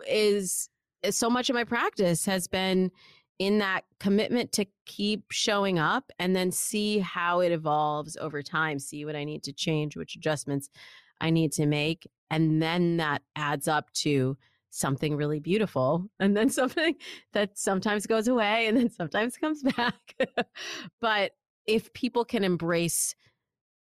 is so much of my practice has been in that commitment to keep showing up and then see how it evolves over time, see what I need to change, which adjustments I need to make. And then that adds up to something really beautiful and then something that sometimes goes away and then sometimes comes back. but if people can embrace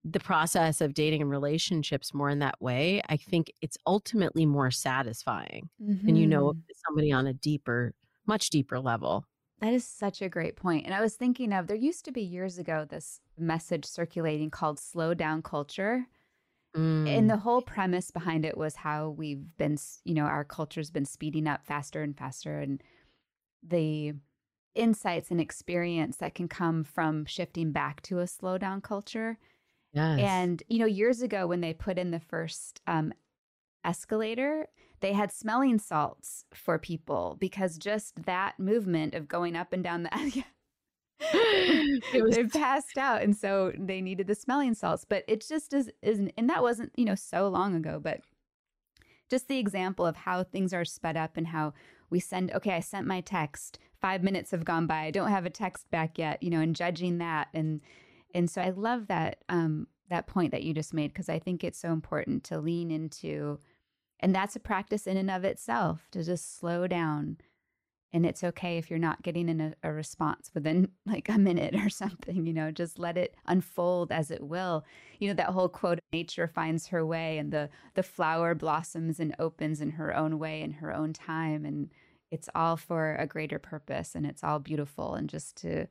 the process of dating and relationships more in that way, I think it's ultimately more satisfying. Mm-hmm. And you know mm-hmm. somebody on a deeper, much deeper level. That is such a great point. And I was thinking of there used to be years ago this message circulating called slow down culture. Mm. And the whole premise behind it was how we've been, you know, our culture's been speeding up faster and faster. And the insights and experience that can come from shifting back to a slow down culture. Yes. And, you know, years ago when they put in the first um, escalator, they had smelling salts for people because just that movement of going up and down the it was they passed out and so they needed the smelling salts but it just is isn't and that wasn't you know so long ago but just the example of how things are sped up and how we send okay i sent my text five minutes have gone by i don't have a text back yet you know and judging that and and so i love that um that point that you just made because i think it's so important to lean into and that's a practice in and of itself to just slow down. And it's okay if you're not getting in a, a, response within like a minute or something, you know, just let it unfold as it will. You know, that whole quote, nature finds her way and the the flower blossoms and opens in her own way in her own time. And it's all for a greater purpose and it's all beautiful. And just to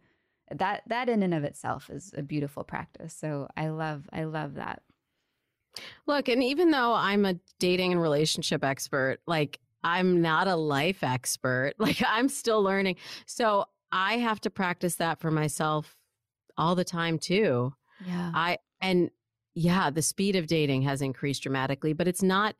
that that in and of itself is a beautiful practice. So I love I love that. Look, and even though I'm a dating and relationship expert, like I'm not a life expert, like I'm still learning. So I have to practice that for myself all the time too. Yeah. I and yeah, the speed of dating has increased dramatically, but it's not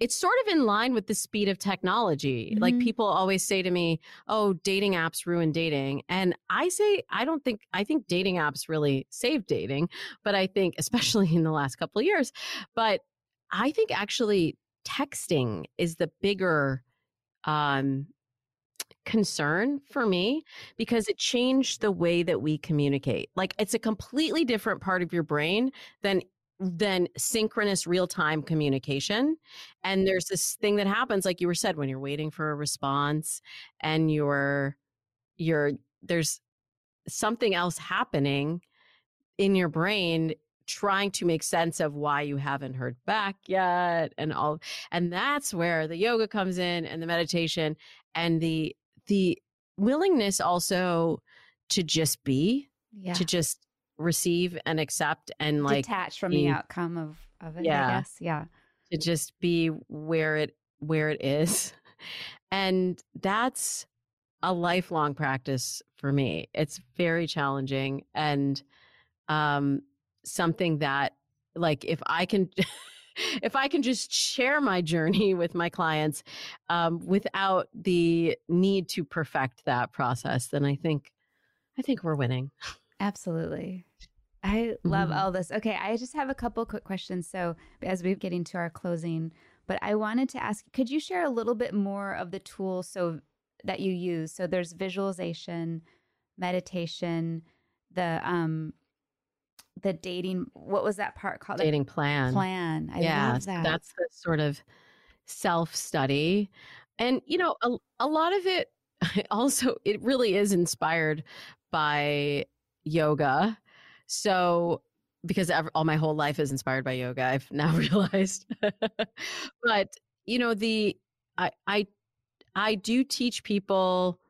it's sort of in line with the speed of technology. Mm-hmm. Like people always say to me, "Oh, dating apps ruin dating." And I say I don't think I think dating apps really save dating, but I think especially in the last couple of years, but I think actually texting is the bigger um concern for me because it changed the way that we communicate. Like it's a completely different part of your brain than than synchronous real time communication. And there's this thing that happens, like you were said, when you're waiting for a response and you're, you're, there's something else happening in your brain trying to make sense of why you haven't heard back yet and all and that's where the yoga comes in and the meditation and the the willingness also to just be yeah. to just receive and accept and like detach from be, the outcome of of it yeah, I guess yeah. To just be where it where it is. And that's a lifelong practice for me. It's very challenging and um something that like if i can if i can just share my journey with my clients um, without the need to perfect that process then i think i think we're winning Absolutely. I love mm-hmm. all this. Okay, I just have a couple quick questions. So, as we're getting to our closing, but I wanted to ask could you share a little bit more of the tools so that you use? So, there's visualization, meditation, the um the dating what was that part called? Dating plan. Plan. I yeah, love that. That's the sort of self study. And you know, a, a lot of it also it really is inspired by yoga. So, because all my whole life is inspired by yoga, I've now realized. but you know, the I I I do teach people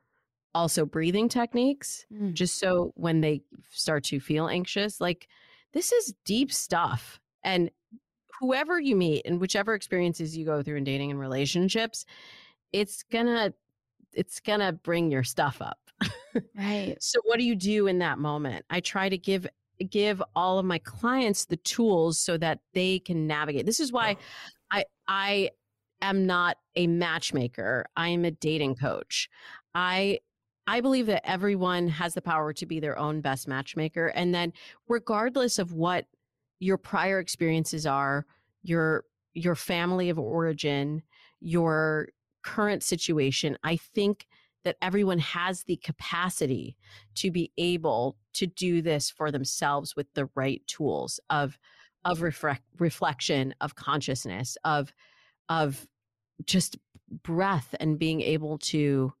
also breathing techniques, mm. just so when they start to feel anxious, like this is deep stuff, and whoever you meet and whichever experiences you go through in dating and relationships, it's gonna it's gonna bring your stuff up. Right. So what do you do in that moment? I try to give give all of my clients the tools so that they can navigate. This is why I I am not a matchmaker. I am a dating coach. I I believe that everyone has the power to be their own best matchmaker and then regardless of what your prior experiences are, your your family of origin, your current situation, I think that everyone has the capacity to be able to do this for themselves with the right tools of of reflect, reflection of consciousness of of just breath and being able to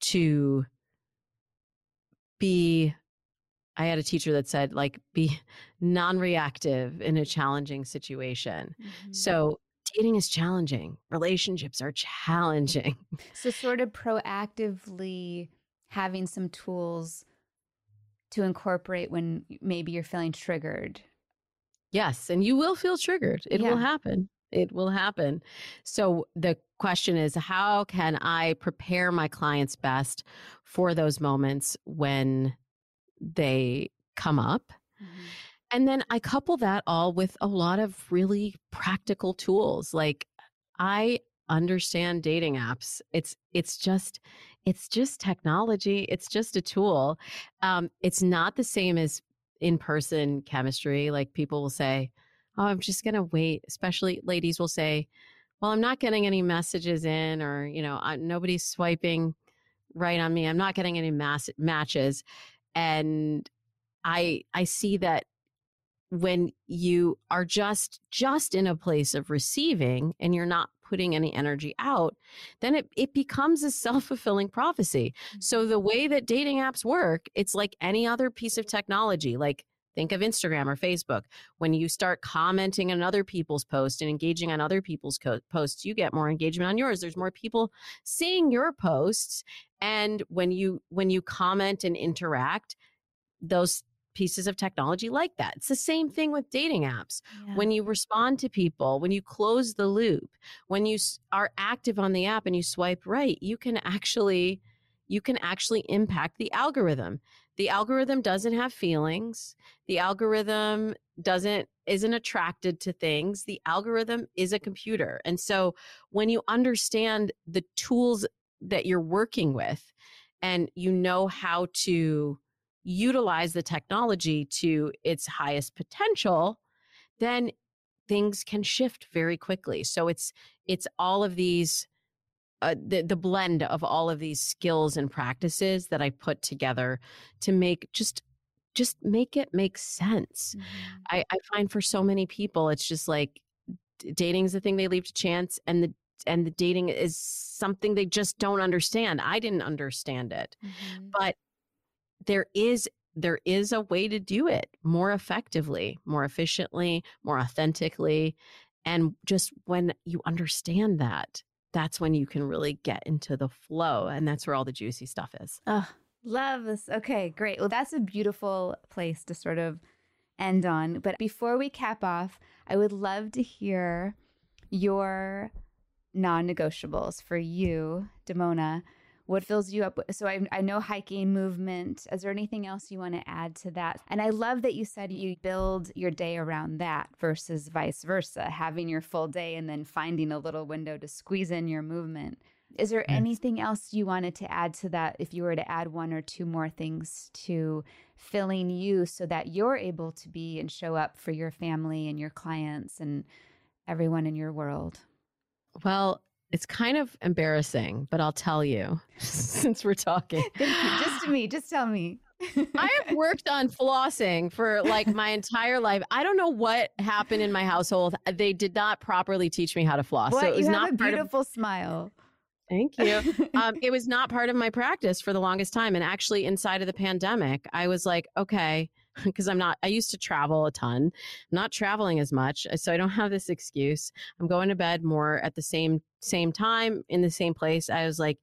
to be I had a teacher that said like be non-reactive in a challenging situation. Mm-hmm. So dating is challenging. Relationships are challenging. So sort of proactively having some tools to incorporate when maybe you're feeling triggered. Yes, and you will feel triggered. It yeah. will happen. It will happen. So the question is how can I prepare my clients best for those moments when they come up? Mm-hmm. And then I couple that all with a lot of really practical tools. Like I understand dating apps. It's it's just it's just technology. It's just a tool. Um, it's not the same as in person chemistry. Like people will say, "Oh, I'm just gonna wait." Especially ladies will say, "Well, I'm not getting any messages in, or you know, I, nobody's swiping right on me. I'm not getting any mass matches." And I I see that when you are just just in a place of receiving and you're not putting any energy out then it, it becomes a self-fulfilling prophecy. So mm-hmm. the way that dating apps work it's like any other piece of technology. Like think of instagram or facebook. When you start commenting on other people's posts and engaging on other people's co- posts you get more engagement on yours. There's more people seeing your posts. And when you when you comment and interact those pieces of technology like that. It's the same thing with dating apps. Yeah. When you respond to people, when you close the loop, when you are active on the app and you swipe right, you can actually you can actually impact the algorithm. The algorithm doesn't have feelings. The algorithm doesn't isn't attracted to things. The algorithm is a computer. And so when you understand the tools that you're working with and you know how to utilize the technology to its highest potential, then things can shift very quickly. So it's it's all of these uh, the the blend of all of these skills and practices that I put together to make just just make it make sense. Mm-hmm. I, I find for so many people, it's just like dating is the thing they leave to chance, and the and the dating is something they just don't understand. I didn't understand it, mm-hmm. but there is there is a way to do it more effectively, more efficiently, more authentically. And just when you understand that, that's when you can really get into the flow. And that's where all the juicy stuff is. Oh, love this. Okay, great. Well, that's a beautiful place to sort of end on. But before we cap off, I would love to hear your non negotiables for you, Damona, what fills you up so I, I know hiking movement. Is there anything else you want to add to that? And i love that you said you build your day around that versus vice versa having your full day and then finding a little window to squeeze in your movement. Is there anything else you wanted to add to that if you were to add one or two more things to filling you so that you're able to be and show up for your family and your clients and everyone in your world? Well it's kind of embarrassing, but I'll tell you since we're talking. just to me, just tell me. I have worked on flossing for like my entire life. I don't know what happened in my household. They did not properly teach me how to floss. What? So it was not a beautiful of, smile. Thank you. um, it was not part of my practice for the longest time. And actually, inside of the pandemic, I was like, okay, because I'm not, I used to travel a ton, I'm not traveling as much. So I don't have this excuse. I'm going to bed more at the same, same time in the same place. I was like,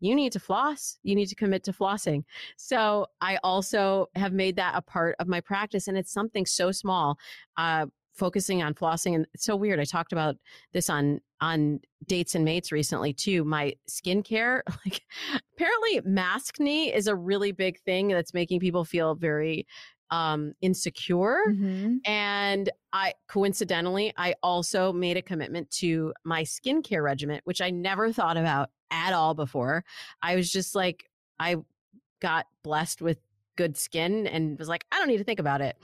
you need to floss. You need to commit to flossing. So I also have made that a part of my practice. And it's something so small. Uh, focusing on flossing and it's so weird i talked about this on on dates and mates recently too my skincare like apparently maskne is a really big thing that's making people feel very um insecure mm-hmm. and i coincidentally i also made a commitment to my skincare regimen which i never thought about at all before i was just like i got blessed with good skin and was like, I don't need to think about it.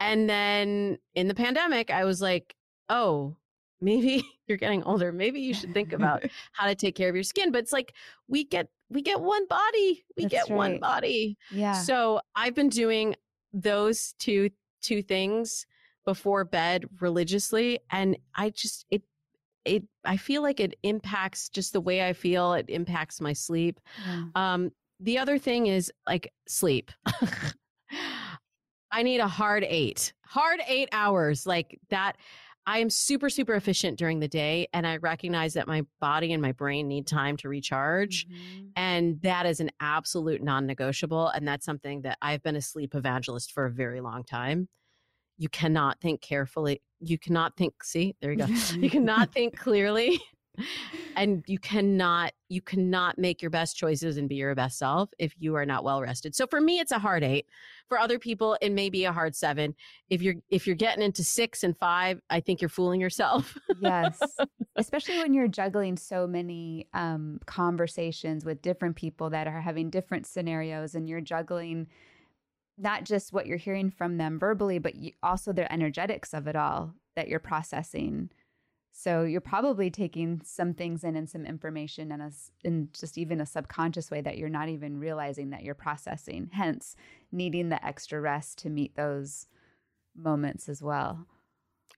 And then in the pandemic, I was like, oh, maybe you're getting older. Maybe you should think about how to take care of your skin. But it's like we get we get one body. We That's get right. one body. Yeah. So I've been doing those two two things before bed religiously and I just it it I feel like it impacts just the way I feel. It impacts my sleep. Yeah. Um, the other thing is like sleep. I need a hard eight, hard eight hours like that. I am super, super efficient during the day. And I recognize that my body and my brain need time to recharge. Mm-hmm. And that is an absolute non negotiable. And that's something that I've been a sleep evangelist for a very long time. You cannot think carefully. You cannot think, see, there you go. you cannot think clearly and you cannot you cannot make your best choices and be your best self if you are not well rested. So for me it's a hard eight for other people it may be a hard seven. If you're if you're getting into six and five i think you're fooling yourself. Yes. Especially when you're juggling so many um, conversations with different people that are having different scenarios and you're juggling not just what you're hearing from them verbally but you, also their energetics of it all that you're processing so you're probably taking some things in and some information in a, in just even a subconscious way that you're not even realizing that you're processing. Hence, needing the extra rest to meet those moments as well.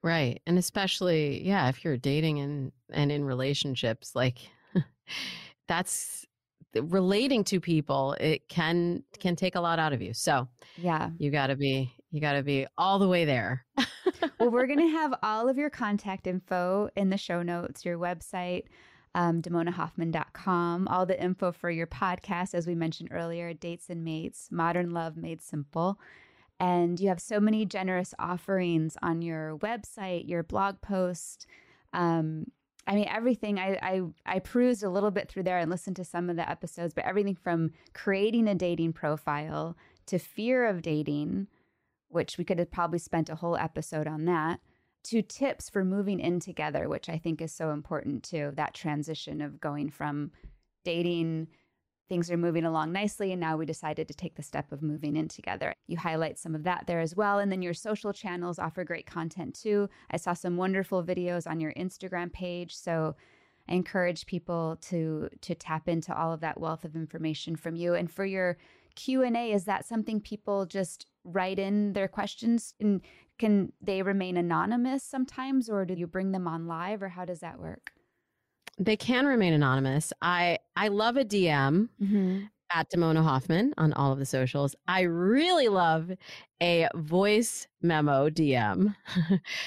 Right. And especially, yeah, if you're dating and and in relationships, like that's relating to people, it can can take a lot out of you. So, yeah. You got to be you got to be all the way there. well, we're going to have all of your contact info in the show notes, your website, um, DamonaHoffman.com, all the info for your podcast, as we mentioned earlier, Dates and Mates, Modern Love Made Simple. And you have so many generous offerings on your website, your blog post. Um, I mean, everything. I, I I perused a little bit through there and listened to some of the episodes, but everything from creating a dating profile to fear of dating which we could have probably spent a whole episode on that, to tips for moving in together, which I think is so important too. That transition of going from dating, things are moving along nicely, and now we decided to take the step of moving in together. You highlight some of that there as well. And then your social channels offer great content too. I saw some wonderful videos on your Instagram page. So I encourage people to to tap into all of that wealth of information from you. And for your Q&A, is that something people just write in their questions and can they remain anonymous sometimes or do you bring them on live or how does that work? They can remain anonymous. I I love a DM. Mm-hmm at Damona Hoffman on all of the socials. I really love a voice memo DM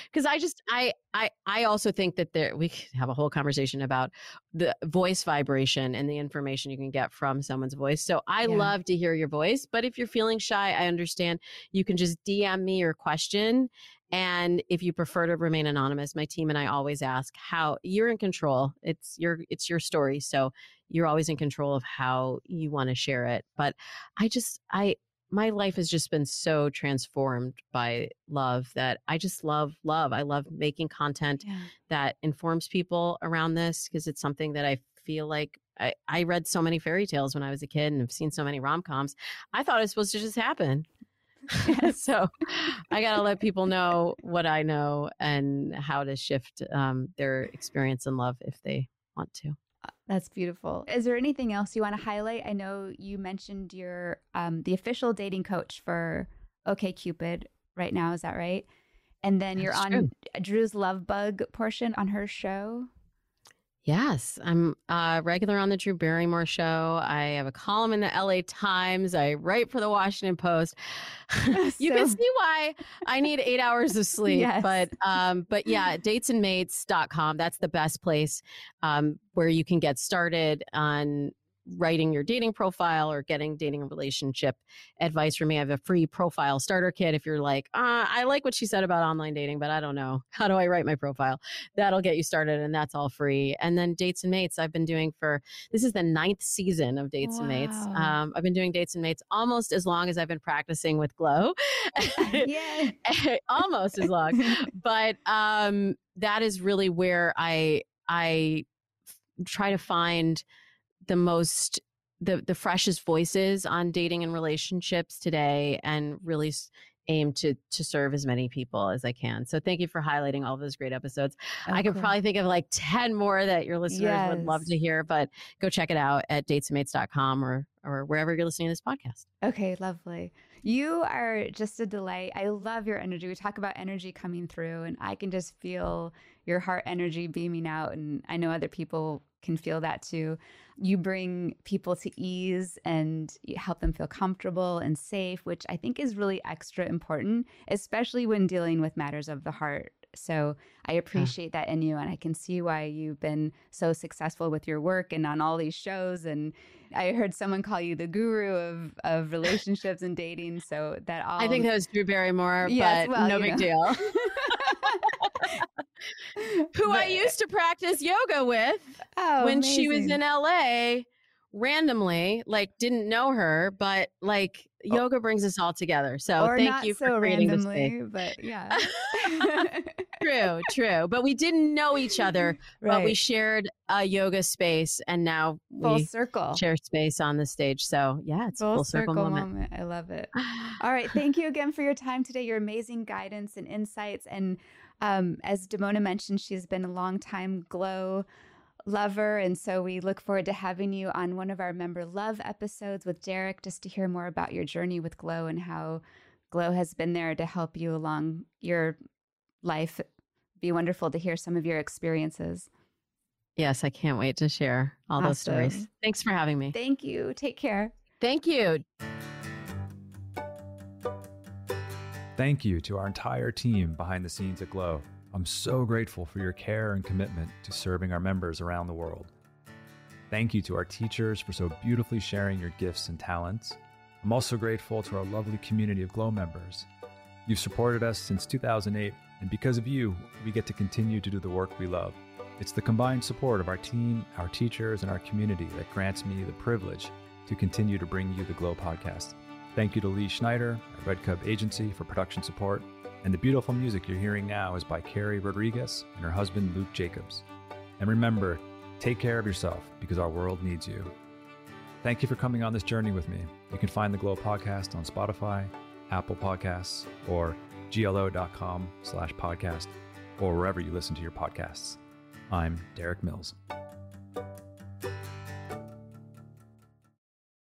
because I just I I I also think that there we have a whole conversation about the voice vibration and the information you can get from someone's voice. So I yeah. love to hear your voice, but if you're feeling shy, I understand you can just DM me your question and if you prefer to remain anonymous, my team and I always ask how you're in control. It's your it's your story. So you're always in control of how you want to share it. But I just, I, my life has just been so transformed by love that I just love love. I love making content yeah. that informs people around this because it's something that I feel like I, I read so many fairy tales when I was a kid and have seen so many rom coms. I thought it was supposed to just happen. so I got to let people know what I know and how to shift um, their experience in love if they want to. That's beautiful. Is there anything else you want to highlight? I know you mentioned you're um, the official dating coach for OkCupid right now. Is that right? And then That's you're on true. Drew's Love Bug portion on her show. Yes, I'm a regular on the Drew Barrymore show. I have a column in the LA Times. I write for the Washington Post. you so... can see why I need eight hours of sleep. Yes. But um, but yeah, datesandmates.com. That's the best place um, where you can get started on writing your dating profile or getting dating and relationship advice from me, I have a free profile starter kit. If you're like, uh, I like what she said about online dating, but I don't know. How do I write my profile? That'll get you started, and that's all free. And then Dates and Mates, I've been doing for this is the ninth season of Dates wow. and Mates. Um, I've been doing Dates and Mates almost as long as I've been practicing with Glo. yeah. almost as long. But um, that is really where I I try to find the most the the freshest voices on dating and relationships today and really aim to to serve as many people as I can. So thank you for highlighting all those great episodes. I could probably think of like 10 more that your listeners yes. would love to hear, but go check it out at datesandmates.com or or wherever you're listening to this podcast. Okay, lovely. You are just a delight. I love your energy. We talk about energy coming through and I can just feel your heart energy beaming out and I know other people can feel that too. You bring people to ease and help them feel comfortable and safe, which I think is really extra important, especially when dealing with matters of the heart. So I appreciate that in you, and I can see why you've been so successful with your work and on all these shows. And I heard someone call you the guru of, of relationships and dating. So that all I think that was Drew Barrymore, yes, but well, no big know. deal. who but, I used to practice yoga with oh, when amazing. she was in LA randomly, like didn't know her, but like oh. yoga brings us all together. So or thank you for so creating randomly, this but yeah. true, true. But we didn't know each other, right. but we shared a yoga space and now full we circle share space on the stage. So yeah, it's full, full circle, circle moment. moment. I love it. all right. Thank you again for your time today, your amazing guidance and insights and um, as Damona mentioned, she's been a long time Glo lover. And so we look forward to having you on one of our member love episodes with Derik just to hear more about your journey with Glo and how Glo has been there to help you along your life. Be wonderful to hear some of your experiences. Yes, I can't wait to share all awesome. those stories. Thanks for having me. Thank you. Take care. Thank you. Thank you to our entire team behind the scenes at Glo. I'm so grateful for your care and commitment to serving our members around the world. Thank you to our teachers for so beautifully sharing your gifts and talents. I'm also grateful to our lovely community of Glo members. You've supported us since 2008, and because of you, we get to continue to do the work we love. It's the combined support of our team, our teachers, and our community that grants me the privilege to continue to bring you the Glo podcast. Thank you to Lee Schneider, our Red Cup agency, for production support. And the beautiful music you're hearing now is by Carrie Rodriguez and her husband Luke Jacobs. And remember, take care of yourself because our world needs you. Thank you for coming on this journey with me. You can find the Glo podcast on Spotify, Apple Podcasts, or glo.com slash podcast, or wherever you listen to your podcasts. I'm Derik Mills.